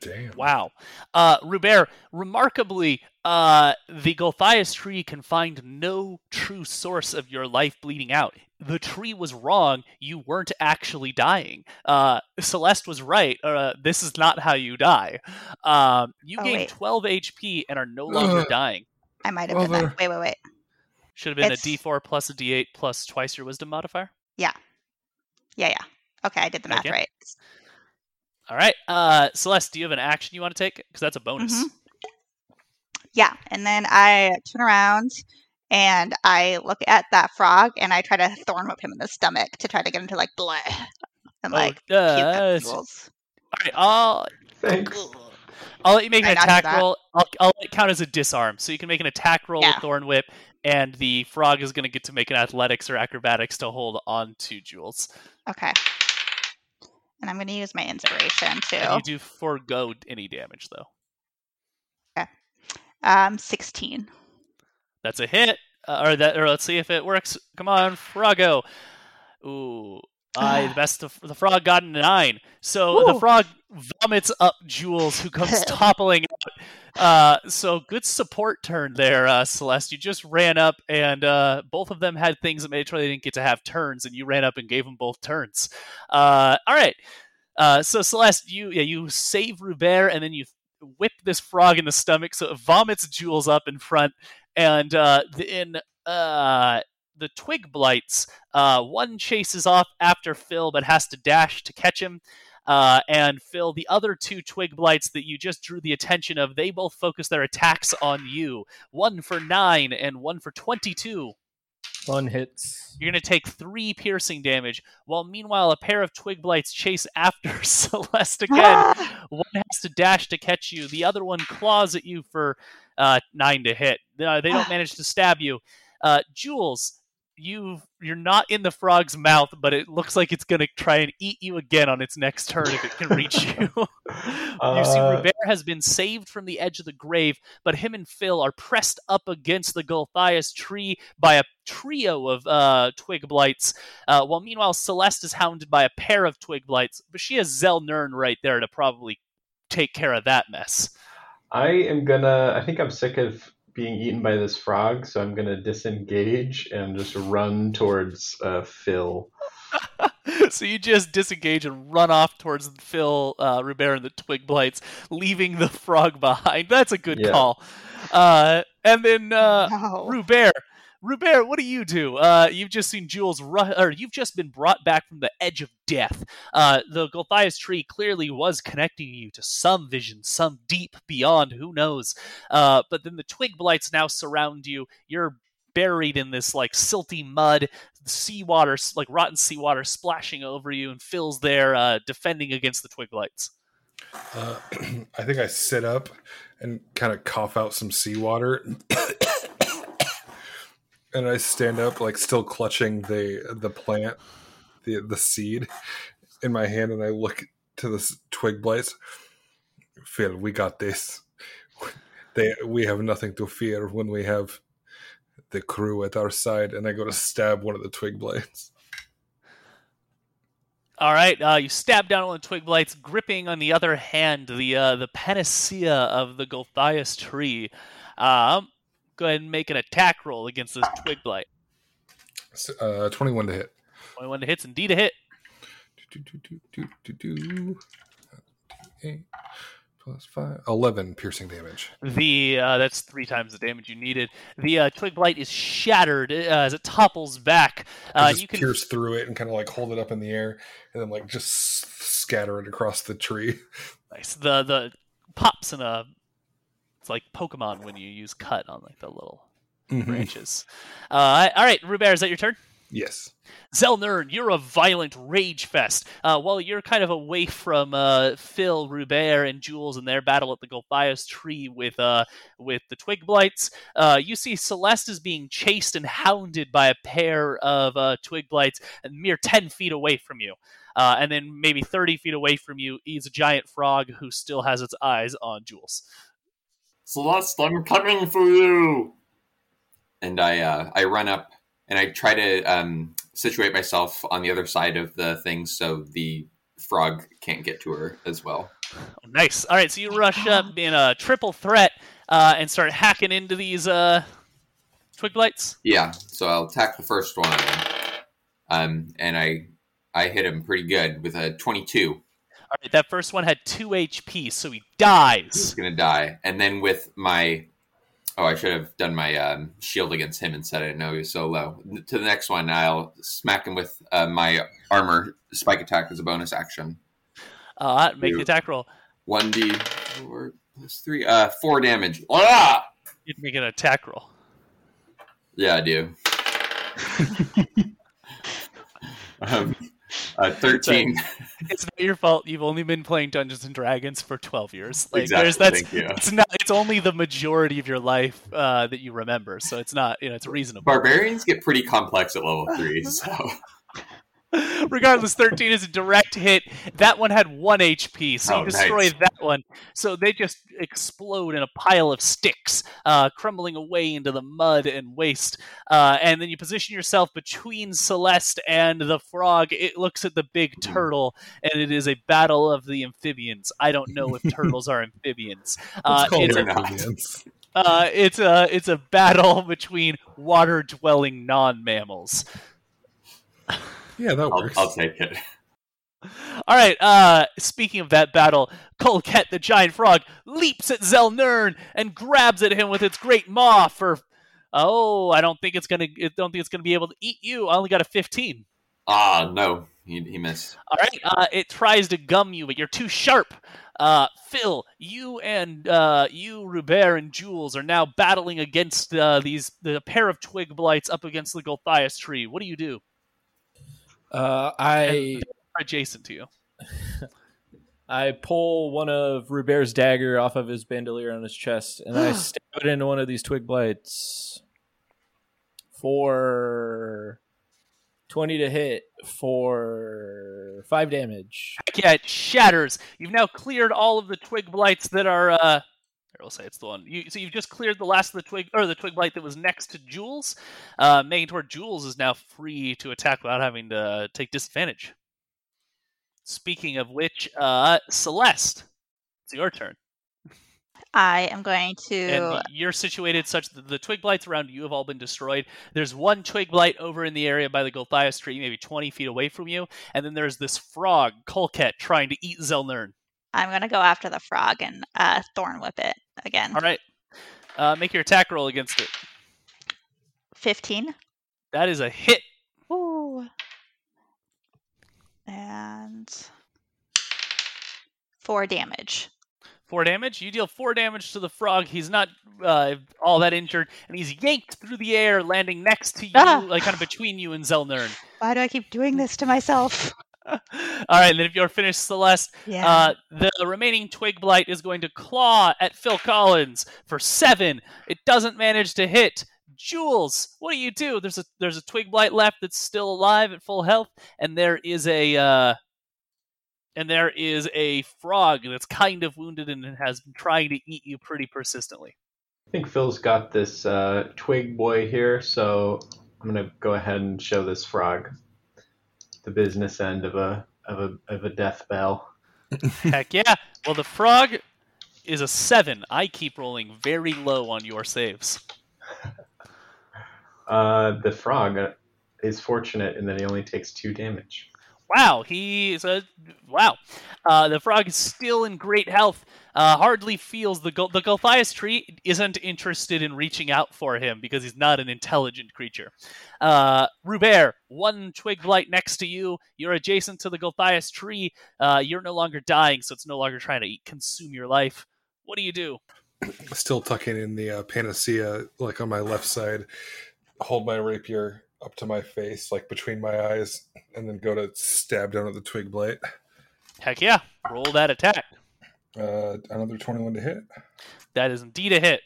Damn. Wow. Uh, Rubert, remarkably, uh, the Gulthias tree can find no true source of your life bleeding out. The tree was wrong. You weren't actually dying. Uh, Celeste was right. Uh, this is not how you die. Um, you Oh, gain wait. 12 HP and are no longer Ugh. dying. I might have been that. Wait, wait, wait. Should have been It's- a D4 plus a D8 plus twice your wisdom modifier. Yeah, yeah. Yeah. Okay, I did the math Okay. right. All right. Uh, Celeste, do you have an action you want to take? Because that's a bonus. Mhm. Yeah, and then I turn around and I look at that frog and I try to thorn whip him in the stomach to try to get him to like bleh <laughs> and Oh, like uh, puke up it's- jewels. All right. I'll Thanks. I'll let you make an I attack that? roll. I'll, I'll let it count as a disarm. So you can make an attack roll Yeah. with Thorn Whip, and the frog is going to get to make an athletics or acrobatics to hold on to Jules. Okay. And I'm going to use my inspiration too. And you do forego any damage, though. Okay. Um, 16. That's a hit. Uh, or that, or let's see if it works. Come on, Frogo. Ooh, I the best. Of, the frog got a nine. So the frog vomits up Jules, who comes <laughs> toppling out. Uh, so good support turn there, uh, Celeste. You just ran up, and uh, both of them had things that made sure they didn't get to have turns, and you ran up and gave them both turns. Uh, all right. Uh, so Celeste, you yeah, you save Rubert, and then you whip this frog in the stomach, so it vomits Jules up in front, and uh, in uh, the twig blights, uh, one chases off after Phil, but has to dash to catch him. Uh, and Phil, the other two twig blights that you just drew the attention of, they both focus their attacks on you. One for nine and one for twenty-two. One hits. You're going to take three piercing damage, while meanwhile a pair of twig blights chase after <laughs> Celeste again. <gasps> one has to dash to catch you. The other one claws at you for uh, nine to hit. Uh, they don't <sighs> manage to stab you. Uh, Jules, you you're not in the frog's mouth, but it looks like it's going to try and eat you again on its next turn if it can reach <laughs> you. <laughs> you see, Uh, Rubert has been saved from the edge of the grave, but him and Phil are pressed up against the Gulthias tree by a trio of uh, twig blights. Uh, while meanwhile, Celeste is hounded by a pair of twig blights, but she has Zelnern right there to probably take care of that mess. I am gonna. I think I'm sick of being eaten by this frog, so I'm gonna disengage and just run towards uh, Phil. <laughs> so you just disengage and run off towards Phil, uh, Rubert, and the twig blights, leaving the frog <laughs> behind. That's a good Yeah. call. Uh, and then uh, No. Rubert, Rubert, what do you do? Uh, you've just seen Jules, ru- or you've just been brought back from the edge of death. Uh, the Gulthias tree clearly was connecting you to some vision, some deep beyond, who knows. Uh, but then the twig blights now surround you. You're buried in this like silty mud, seawater, like rotten seawater, splashing over you and fills there, uh, defending against the twig blights. Uh, <clears throat> I think I sit up and kind of cough out some seawater. And I stand up, like still clutching the the plant, the the seed in my hand, and I look to the twig blights. Phil, we got this. They we have nothing to fear when we have the crew at our side, and I go to stab one of the twig blights. All right, uh, you stab down on the twig blights, gripping on the other hand the uh, the panacea of the Gulthias tree. Um, go ahead and make an attack roll against this twig blight. Uh, Twenty-one to hit. Twenty-one to hits, indeed a hit. Do, do, do. Eight plus five. Eleven piercing damage. The uh, that's three times the damage you needed. The uh, twig blight is shattered uh, as it topples back. Uh, you can pierce through it and kind of like hold it up in the air, and then like just scatter it across the tree. nice. The the pops in a it's like Pokemon when you use cut on like the little Mhm. branches. Uh, all right, Rubert, is that your turn? Yes. Zelnern, you're a violent rage fest. Uh, while you're kind of away from uh, Phil, Rubert, and Jules in their battle at the Gulthias tree with uh, with the Twig Blights, uh, you see Celeste is being chased and hounded by a pair of uh, Twig Blights mere 10 feet away from you. Uh, and then maybe 30 feet away from you is a giant frog who still has its eyes on Jules. Celeste, I'm coming for you. And I uh, I run up and I try to um, situate myself on the other side of the thing so the frog can't get to her as well. Oh, nice. All right, so you rush up in a triple threat uh, and start hacking into these uh, Twig Blights. Yeah, so I'll attack the first one, um, and I I hit him pretty good with a 22. All right, that first one had two HP, so he dies. He's gonna die, and then with my oh, I should have done my um, shield against him instead. I didn't know he was so low. To the next one, I'll smack him with uh, my armor spike attack as a bonus action. Uh, make the attack roll. One d four plus three, uh, four damage. Ah! You'd make an attack roll. Yeah, I do. <laughs> um, uh, thirteen. It's not your fault. You've only been playing Dungeons and Dragons for twelve years. Like, Exactly, there's that's thank you. it's not. It's only the majority of your life uh, that you remember, so it's not. You know, it's reasonable. Barbarians get pretty complex at level three, so Regardless, 13 is a direct hit. That one had one HP, so Oh, you destroy nice. that one. So they just explode in a pile of sticks, uh, crumbling away into the mud and waste. Uh, and then you position yourself between Celeste and the frog. It looks at the big Mm-hmm. turtle, and it is a battle of the amphibians. I don't know if <laughs> turtles are amphibians. Uh, It's called it's, a, amphibians. uh, it's a it's a battle between water dwelling non mammals. <laughs> Yeah, that I'll, works. I'll take it. <laughs> All right. Uh, speaking of that battle, Colket the giant frog leaps at Zelnern and grabs at him with its great maw. For oh, I don't think it's gonna. I don't think it's gonna be able to eat you. I only got a fifteen. Ah, no, he, he missed. All right. Uh, it tries to gum you, but you're too sharp. Uh, Phil, you and uh, you, Rubert and Jules are now battling against uh, these the pair of twig blights up against the Gulthias tree. What do you do? Uh, I Adjacent to you. <laughs> I pull one of Rubert's dagger off of his bandolier on his chest, and I <gasps> stab it into one of these twig blights for twenty to hit for five damage. Yeah, it shatters. You've now cleared all of the twig blights that are. Uh, we'll say it's the one. You, so you've just cleared the last of the twig, or the twig blight that was next to Jules. Uh, making toward Jules is now free to attack without having to take disadvantage. Speaking of which, uh, Celeste, it's your turn, I am going to. and you're situated such that the twig blights around you have all been destroyed. There's one twig blight over in the area by the Gulthias tree, maybe 20 feet away from you, and then there's this frog, Colket, trying to eat Zelnern. I'm going to go after the frog and uh, thorn whip it again. All right. Uh, make your attack roll against it. 15. That is a hit. Ooh. And four damage. Four damage. You deal four damage to the frog. He's not uh, all that injured, and he's yanked through the air, landing next to you, Ah. like kind of between you and Zelnern. Why do I keep doing this to myself? All right, and then if you're finished, Celeste, Yeah. uh, the remaining Twig Blight is going to claw at Phil Collins for seven. It doesn't manage to hit. Jules, what do you do? There's a there's a Twig Blight left that's still alive at full health, and there is a uh, and there is a frog that's kind of wounded and has been trying to eat you pretty persistently. I think Phil's got this uh, twig boy here, so I'm gonna go ahead and show this frog the business end of a of a of a death bell. <laughs> Heck yeah! Well, the frog is a seven. I keep rolling very low on your saves. Uh, the frog is fortunate in that he only takes two damage. Wow, he's a wow. Uh, the frog is still in great health. Uh, hardly feels the the Gulthias tree isn't interested in reaching out for him because he's not an intelligent creature. Uh, one twig blight next to you. You're adjacent to the Gulthias tree. Uh, you're no longer dying, so it's no longer trying to eat, consume your life. What do you do? Still tucking in the uh, panacea, like on my left side. Hold my rapier up to my face, like between my eyes, and then go to stab down at the twig blight. Heck yeah, roll that attack. Uh, another twenty-one to hit. That is indeed a hit.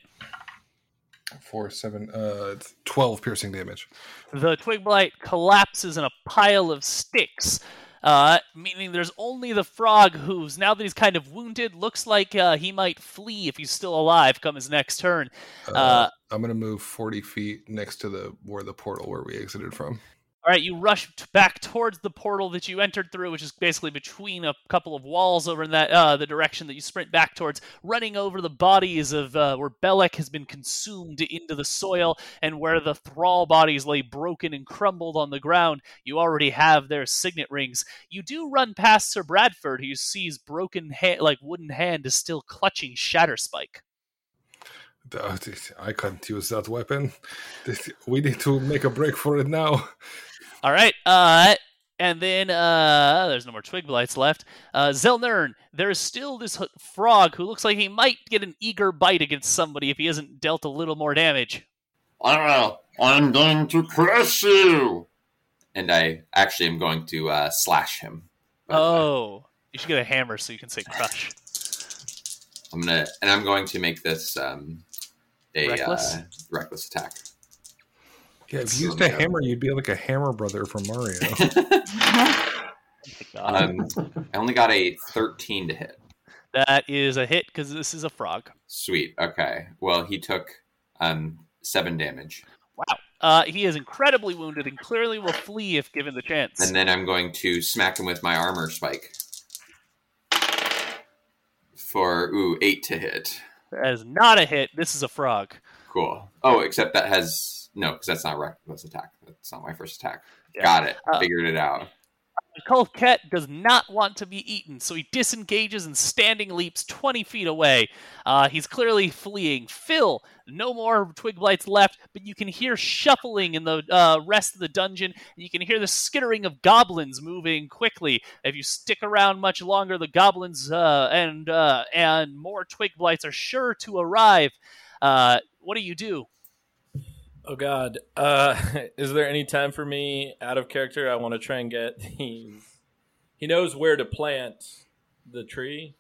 Four, seven, uh, twelve piercing damage. The twig blight collapses in a pile of sticks, uh, meaning there's only the frog who's, now that he's kind of wounded, looks like uh, he might flee if he's still alive come his next turn. Uh, I'm gonna move forty feet next to the where the portal where we exited from. All right, you rush back towards the portal that you entered through, which is basically between a couple of walls over in that uh, the direction that you sprint back towards, running over the bodies of uh, where Belak has been consumed into the soil, and where the thrall bodies lay broken and crumbled on the ground. You already have their signet rings. You do run past Sir Bradford, who sees broken ha- like wooden hand is still clutching Shatterspike. Uh, I can't use that weapon. We need to make a break for it now. All right. Uh, and then uh, there's no more twig blights left. Uh, Zelnern, there is still this frog who looks like he might get an eager bite against somebody if he isn't dealt a little more damage. Ah, I'm going to crush you. And I actually am going to uh, slash him. Oh, you should get a hammer so you can say crush. I'm gonna, and I'm going to make this um, a Reckless? Uh, reckless attack. Yeah, if you used a hammer, you'd be like a hammer brother from Mario. <laughs> Um, I only got a 13 to hit. That is a hit because this is a frog. Sweet. Okay. Well, he took um, seven damage, Wow. Uh, he is incredibly wounded and clearly will flee if given the chance. and then I'm going to smack him with my armor spike for ooh eight to hit. That is not a hit. This is a frog. Cool. Oh, except that has no, because that's not a reckless attack. That's not my first attack. Yeah. Got it. Uh, Figured it out. Colquette does not want to be eaten, so he disengages and standing leaps 20 feet away. Uh, he's clearly fleeing. Phil, no more twig blights left, but you can hear shuffling in the uh, rest of the dungeon, and you can hear the skittering of goblins moving quickly. If you stick around much longer, the goblins uh, and uh, and more twig blights are sure to arrive. Uh, what do you do? Oh God, uh, <laughs> is there any time for me out of character? I want to try and get <laughs> the. He knows where to plant the tree.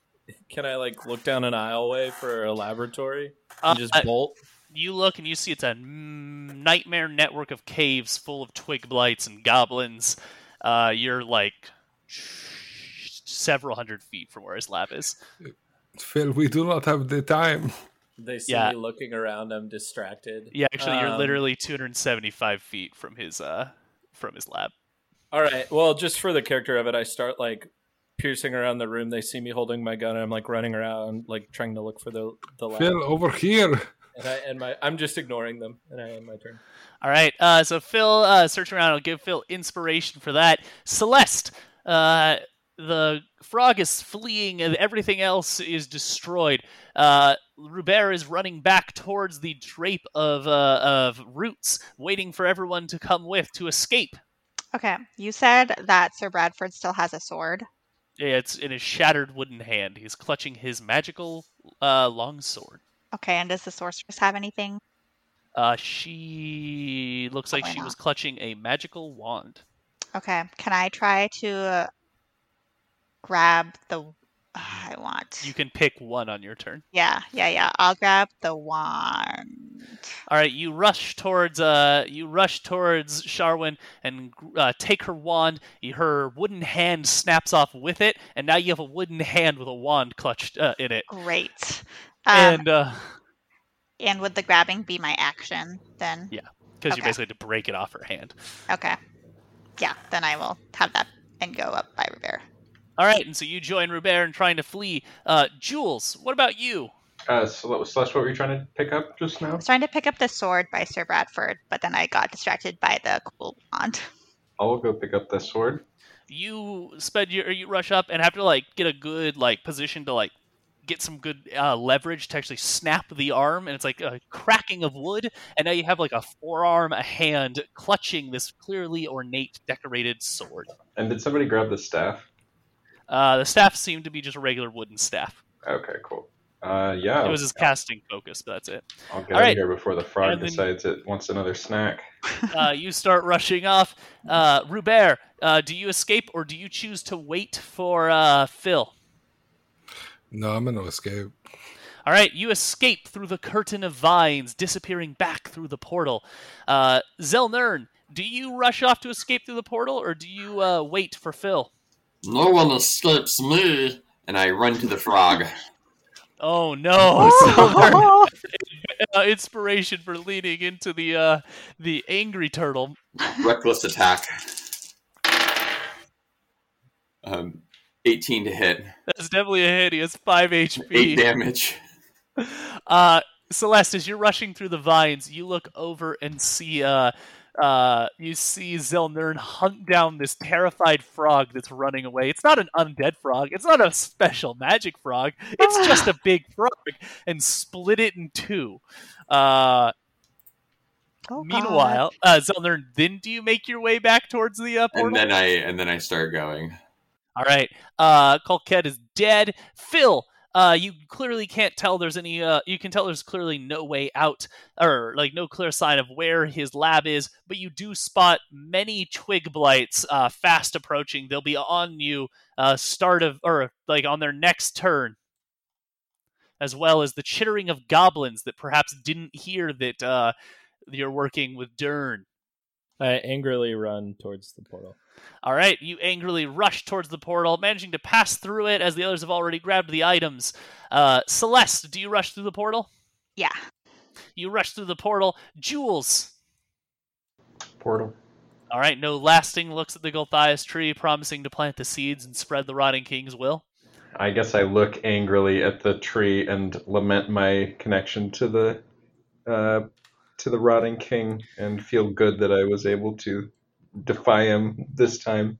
Can I like look down an aisleway for a laboratory and just Uh, bolt? you look and you see it's a nightmare network of caves full of twig blights and goblins. Uh, you're like several hundred feet from where his lab is. Phil, we do not have the time. They see yeah. me looking around. I'm distracted. Yeah, actually, you're Um, literally 275 feet from his uh from his lab. All right. Well, just for the character of it, I start like piercing around the room. They see me holding my gun, and I'm like running around, like trying to look for the the lab. Phil, over here. And I and my I'm just ignoring them, and I end my turn. All right. Uh, so Phil, uh, search around. I'll give Phil inspiration for that. Celeste, uh, the frog is fleeing, and everything else is destroyed. Uh, Rubert is running back towards the drape of uh, of roots, waiting for everyone to come with to escape. Okay, you said that Sir Bradford still has a sword. Yeah, it's in his shattered wooden hand. He's clutching his magical uh, long sword. Okay, and does the sorceress have anything? Uh, she looks like she not. was clutching a magical wand. Okay, can I try to uh, grab the? I want. You can pick one on your turn. Yeah, yeah, yeah. I'll grab the wand. All right, you rush towards uh, you rush towards Sharwyn and uh, take her wand. Her wooden hand snaps off with it, and now you have a wooden hand with a wand clutched uh, in it. Great. Um, and uh, and would the grabbing be my action then? yeah, because you Okay. basically had to break it off her hand. Okay. Yeah, then I will have that and go up by Rivera. All right, and so you join Rubert in trying to flee. Uh, Jules, what about you? Uh, Cel- Celeste, what were you trying to pick up just I now? was trying to pick up the sword by Sir Bradford, but then I got distracted by the cool wand. I'll go pick up the sword. you spend your you rush up and have to like get a good like position to like get some good uh, leverage to actually snap the arm and it's like a cracking of wood and now you have like a forearm a hand clutching this clearly ornate decorated sword And did somebody grab the staff? Uh, the staff seemed to be just a regular wooden staff Okay, cool. Uh, yeah. it was his casting focus but that's it I'll get All out right. here before the frog then- decides it wants another snack. <laughs> uh, you start rushing off uh, Rubert, uh, do you escape or do you choose to wait for uh, Phil No, I'm gonna escape. All right, you escape through the curtain of vines, disappearing back through the portal. Uh, Zelnern, do you rush off to escape through the portal, or do you uh, wait for Phil? No one escapes me. And I run to the frog. Oh no, <laughs> Zelnern! <laughs> uh, inspiration for leading into the uh, the angry turtle. Reckless attack. Um, 18 to hit. That's definitely a hit. He has five HP. 8 HP. damage. Uh, Celeste, as you're rushing through the vines, you look over and see uh, uh, you see Zelnern hunt down this terrified frog that's running away. It's not an undead frog. It's not a special magic frog. It's <sighs> just a big frog, and split it in two. Uh, Oh, meanwhile, uh, Zelnern, then do you make your way back towards the uh, portal? And then I and then I start going. All right. Uh, Colquette is dead. Phil, uh, you clearly can't tell there's any. Uh, you can tell there's clearly no way out, or like no clear sign of where his lab is. But you do spot many twig blights uh, fast approaching. They'll be on you. Uh, start of or like on their next turn. As well as the chittering of goblins that perhaps didn't hear that uh, you're working with Dern. I angrily run towards the portal. All right, you angrily rush towards the portal, managing to pass through it as the others have already grabbed the items. Uh, Celeste, do you rush through the portal? Yeah. You rush through the portal. Jules. Portal. All right, no lasting looks at the Gulthias tree, promising to plant the seeds and spread the rotting king's will. I guess I look angrily at the tree and lament my connection to the uh, to the rotting king, and feel good that I was able to defy him this time.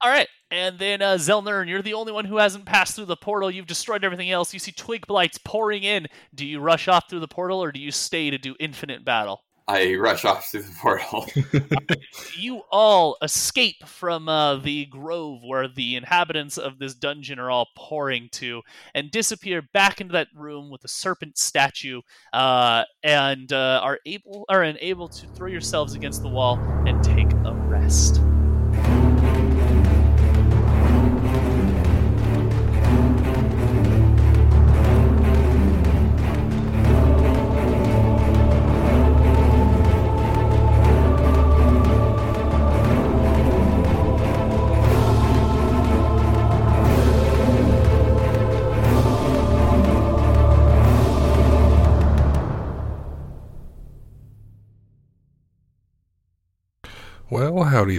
All right, and then uh, Zelnern, you're the only one who hasn't passed through the portal. You've destroyed everything else. You see twig blights pouring in. Do you rush off through the portal, or do you stay to do infinite battle? I rush off through the portal. <laughs> you all escape from uh, the grove where the inhabitants of this dungeon are all pouring to and disappear back into that room with the serpent statue uh, and uh, are able are able to throw yourselves against the wall and take a rest.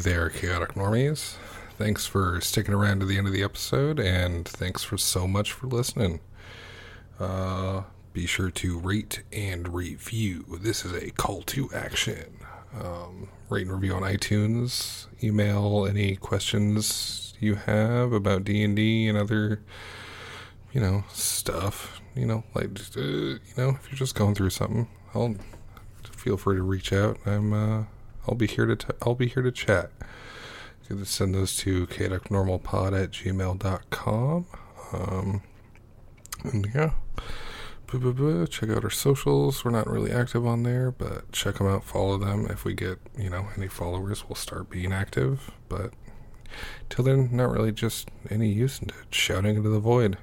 There, chaotic normies. Thanks for sticking around to the end of the episode, and thanks for so much for listening. Uh, be sure to rate and review. This is a call to action. Um, rate and review on iTunes. Email any questions you have about D and D and other, you know, stuff. you know, like, uh, you know, if you're just going through something, I'll feel free to reach out. I'm, uh, I'll be here to, t- I'll be here to chat. You can send those to chaoticnormalpod at gmail.com. Um, and yeah, check out our socials. We're not really active on there, but check them out, follow them. If we get, you know, any followers, we'll start being active. But till then, not really just any use into shouting into the void.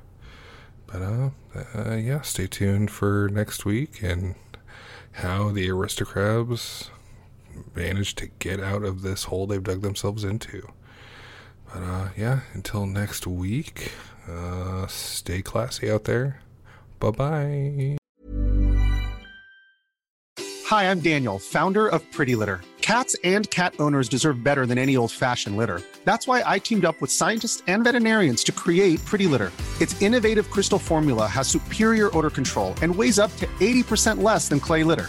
But uh, uh, yeah, stay tuned for next week and how the Aristocrabs managed to get out of this hole they've dug themselves into. But uh, yeah, until next week, uh, stay classy out there. Bye bye. Hi, I'm Daniel, founder of Pretty Litter. Cats and cat owners deserve better than any old fashioned litter. That's why I teamed up with scientists and veterinarians to create Pretty Litter. Its innovative crystal formula has superior odor control and weighs up to 80% less than clay litter.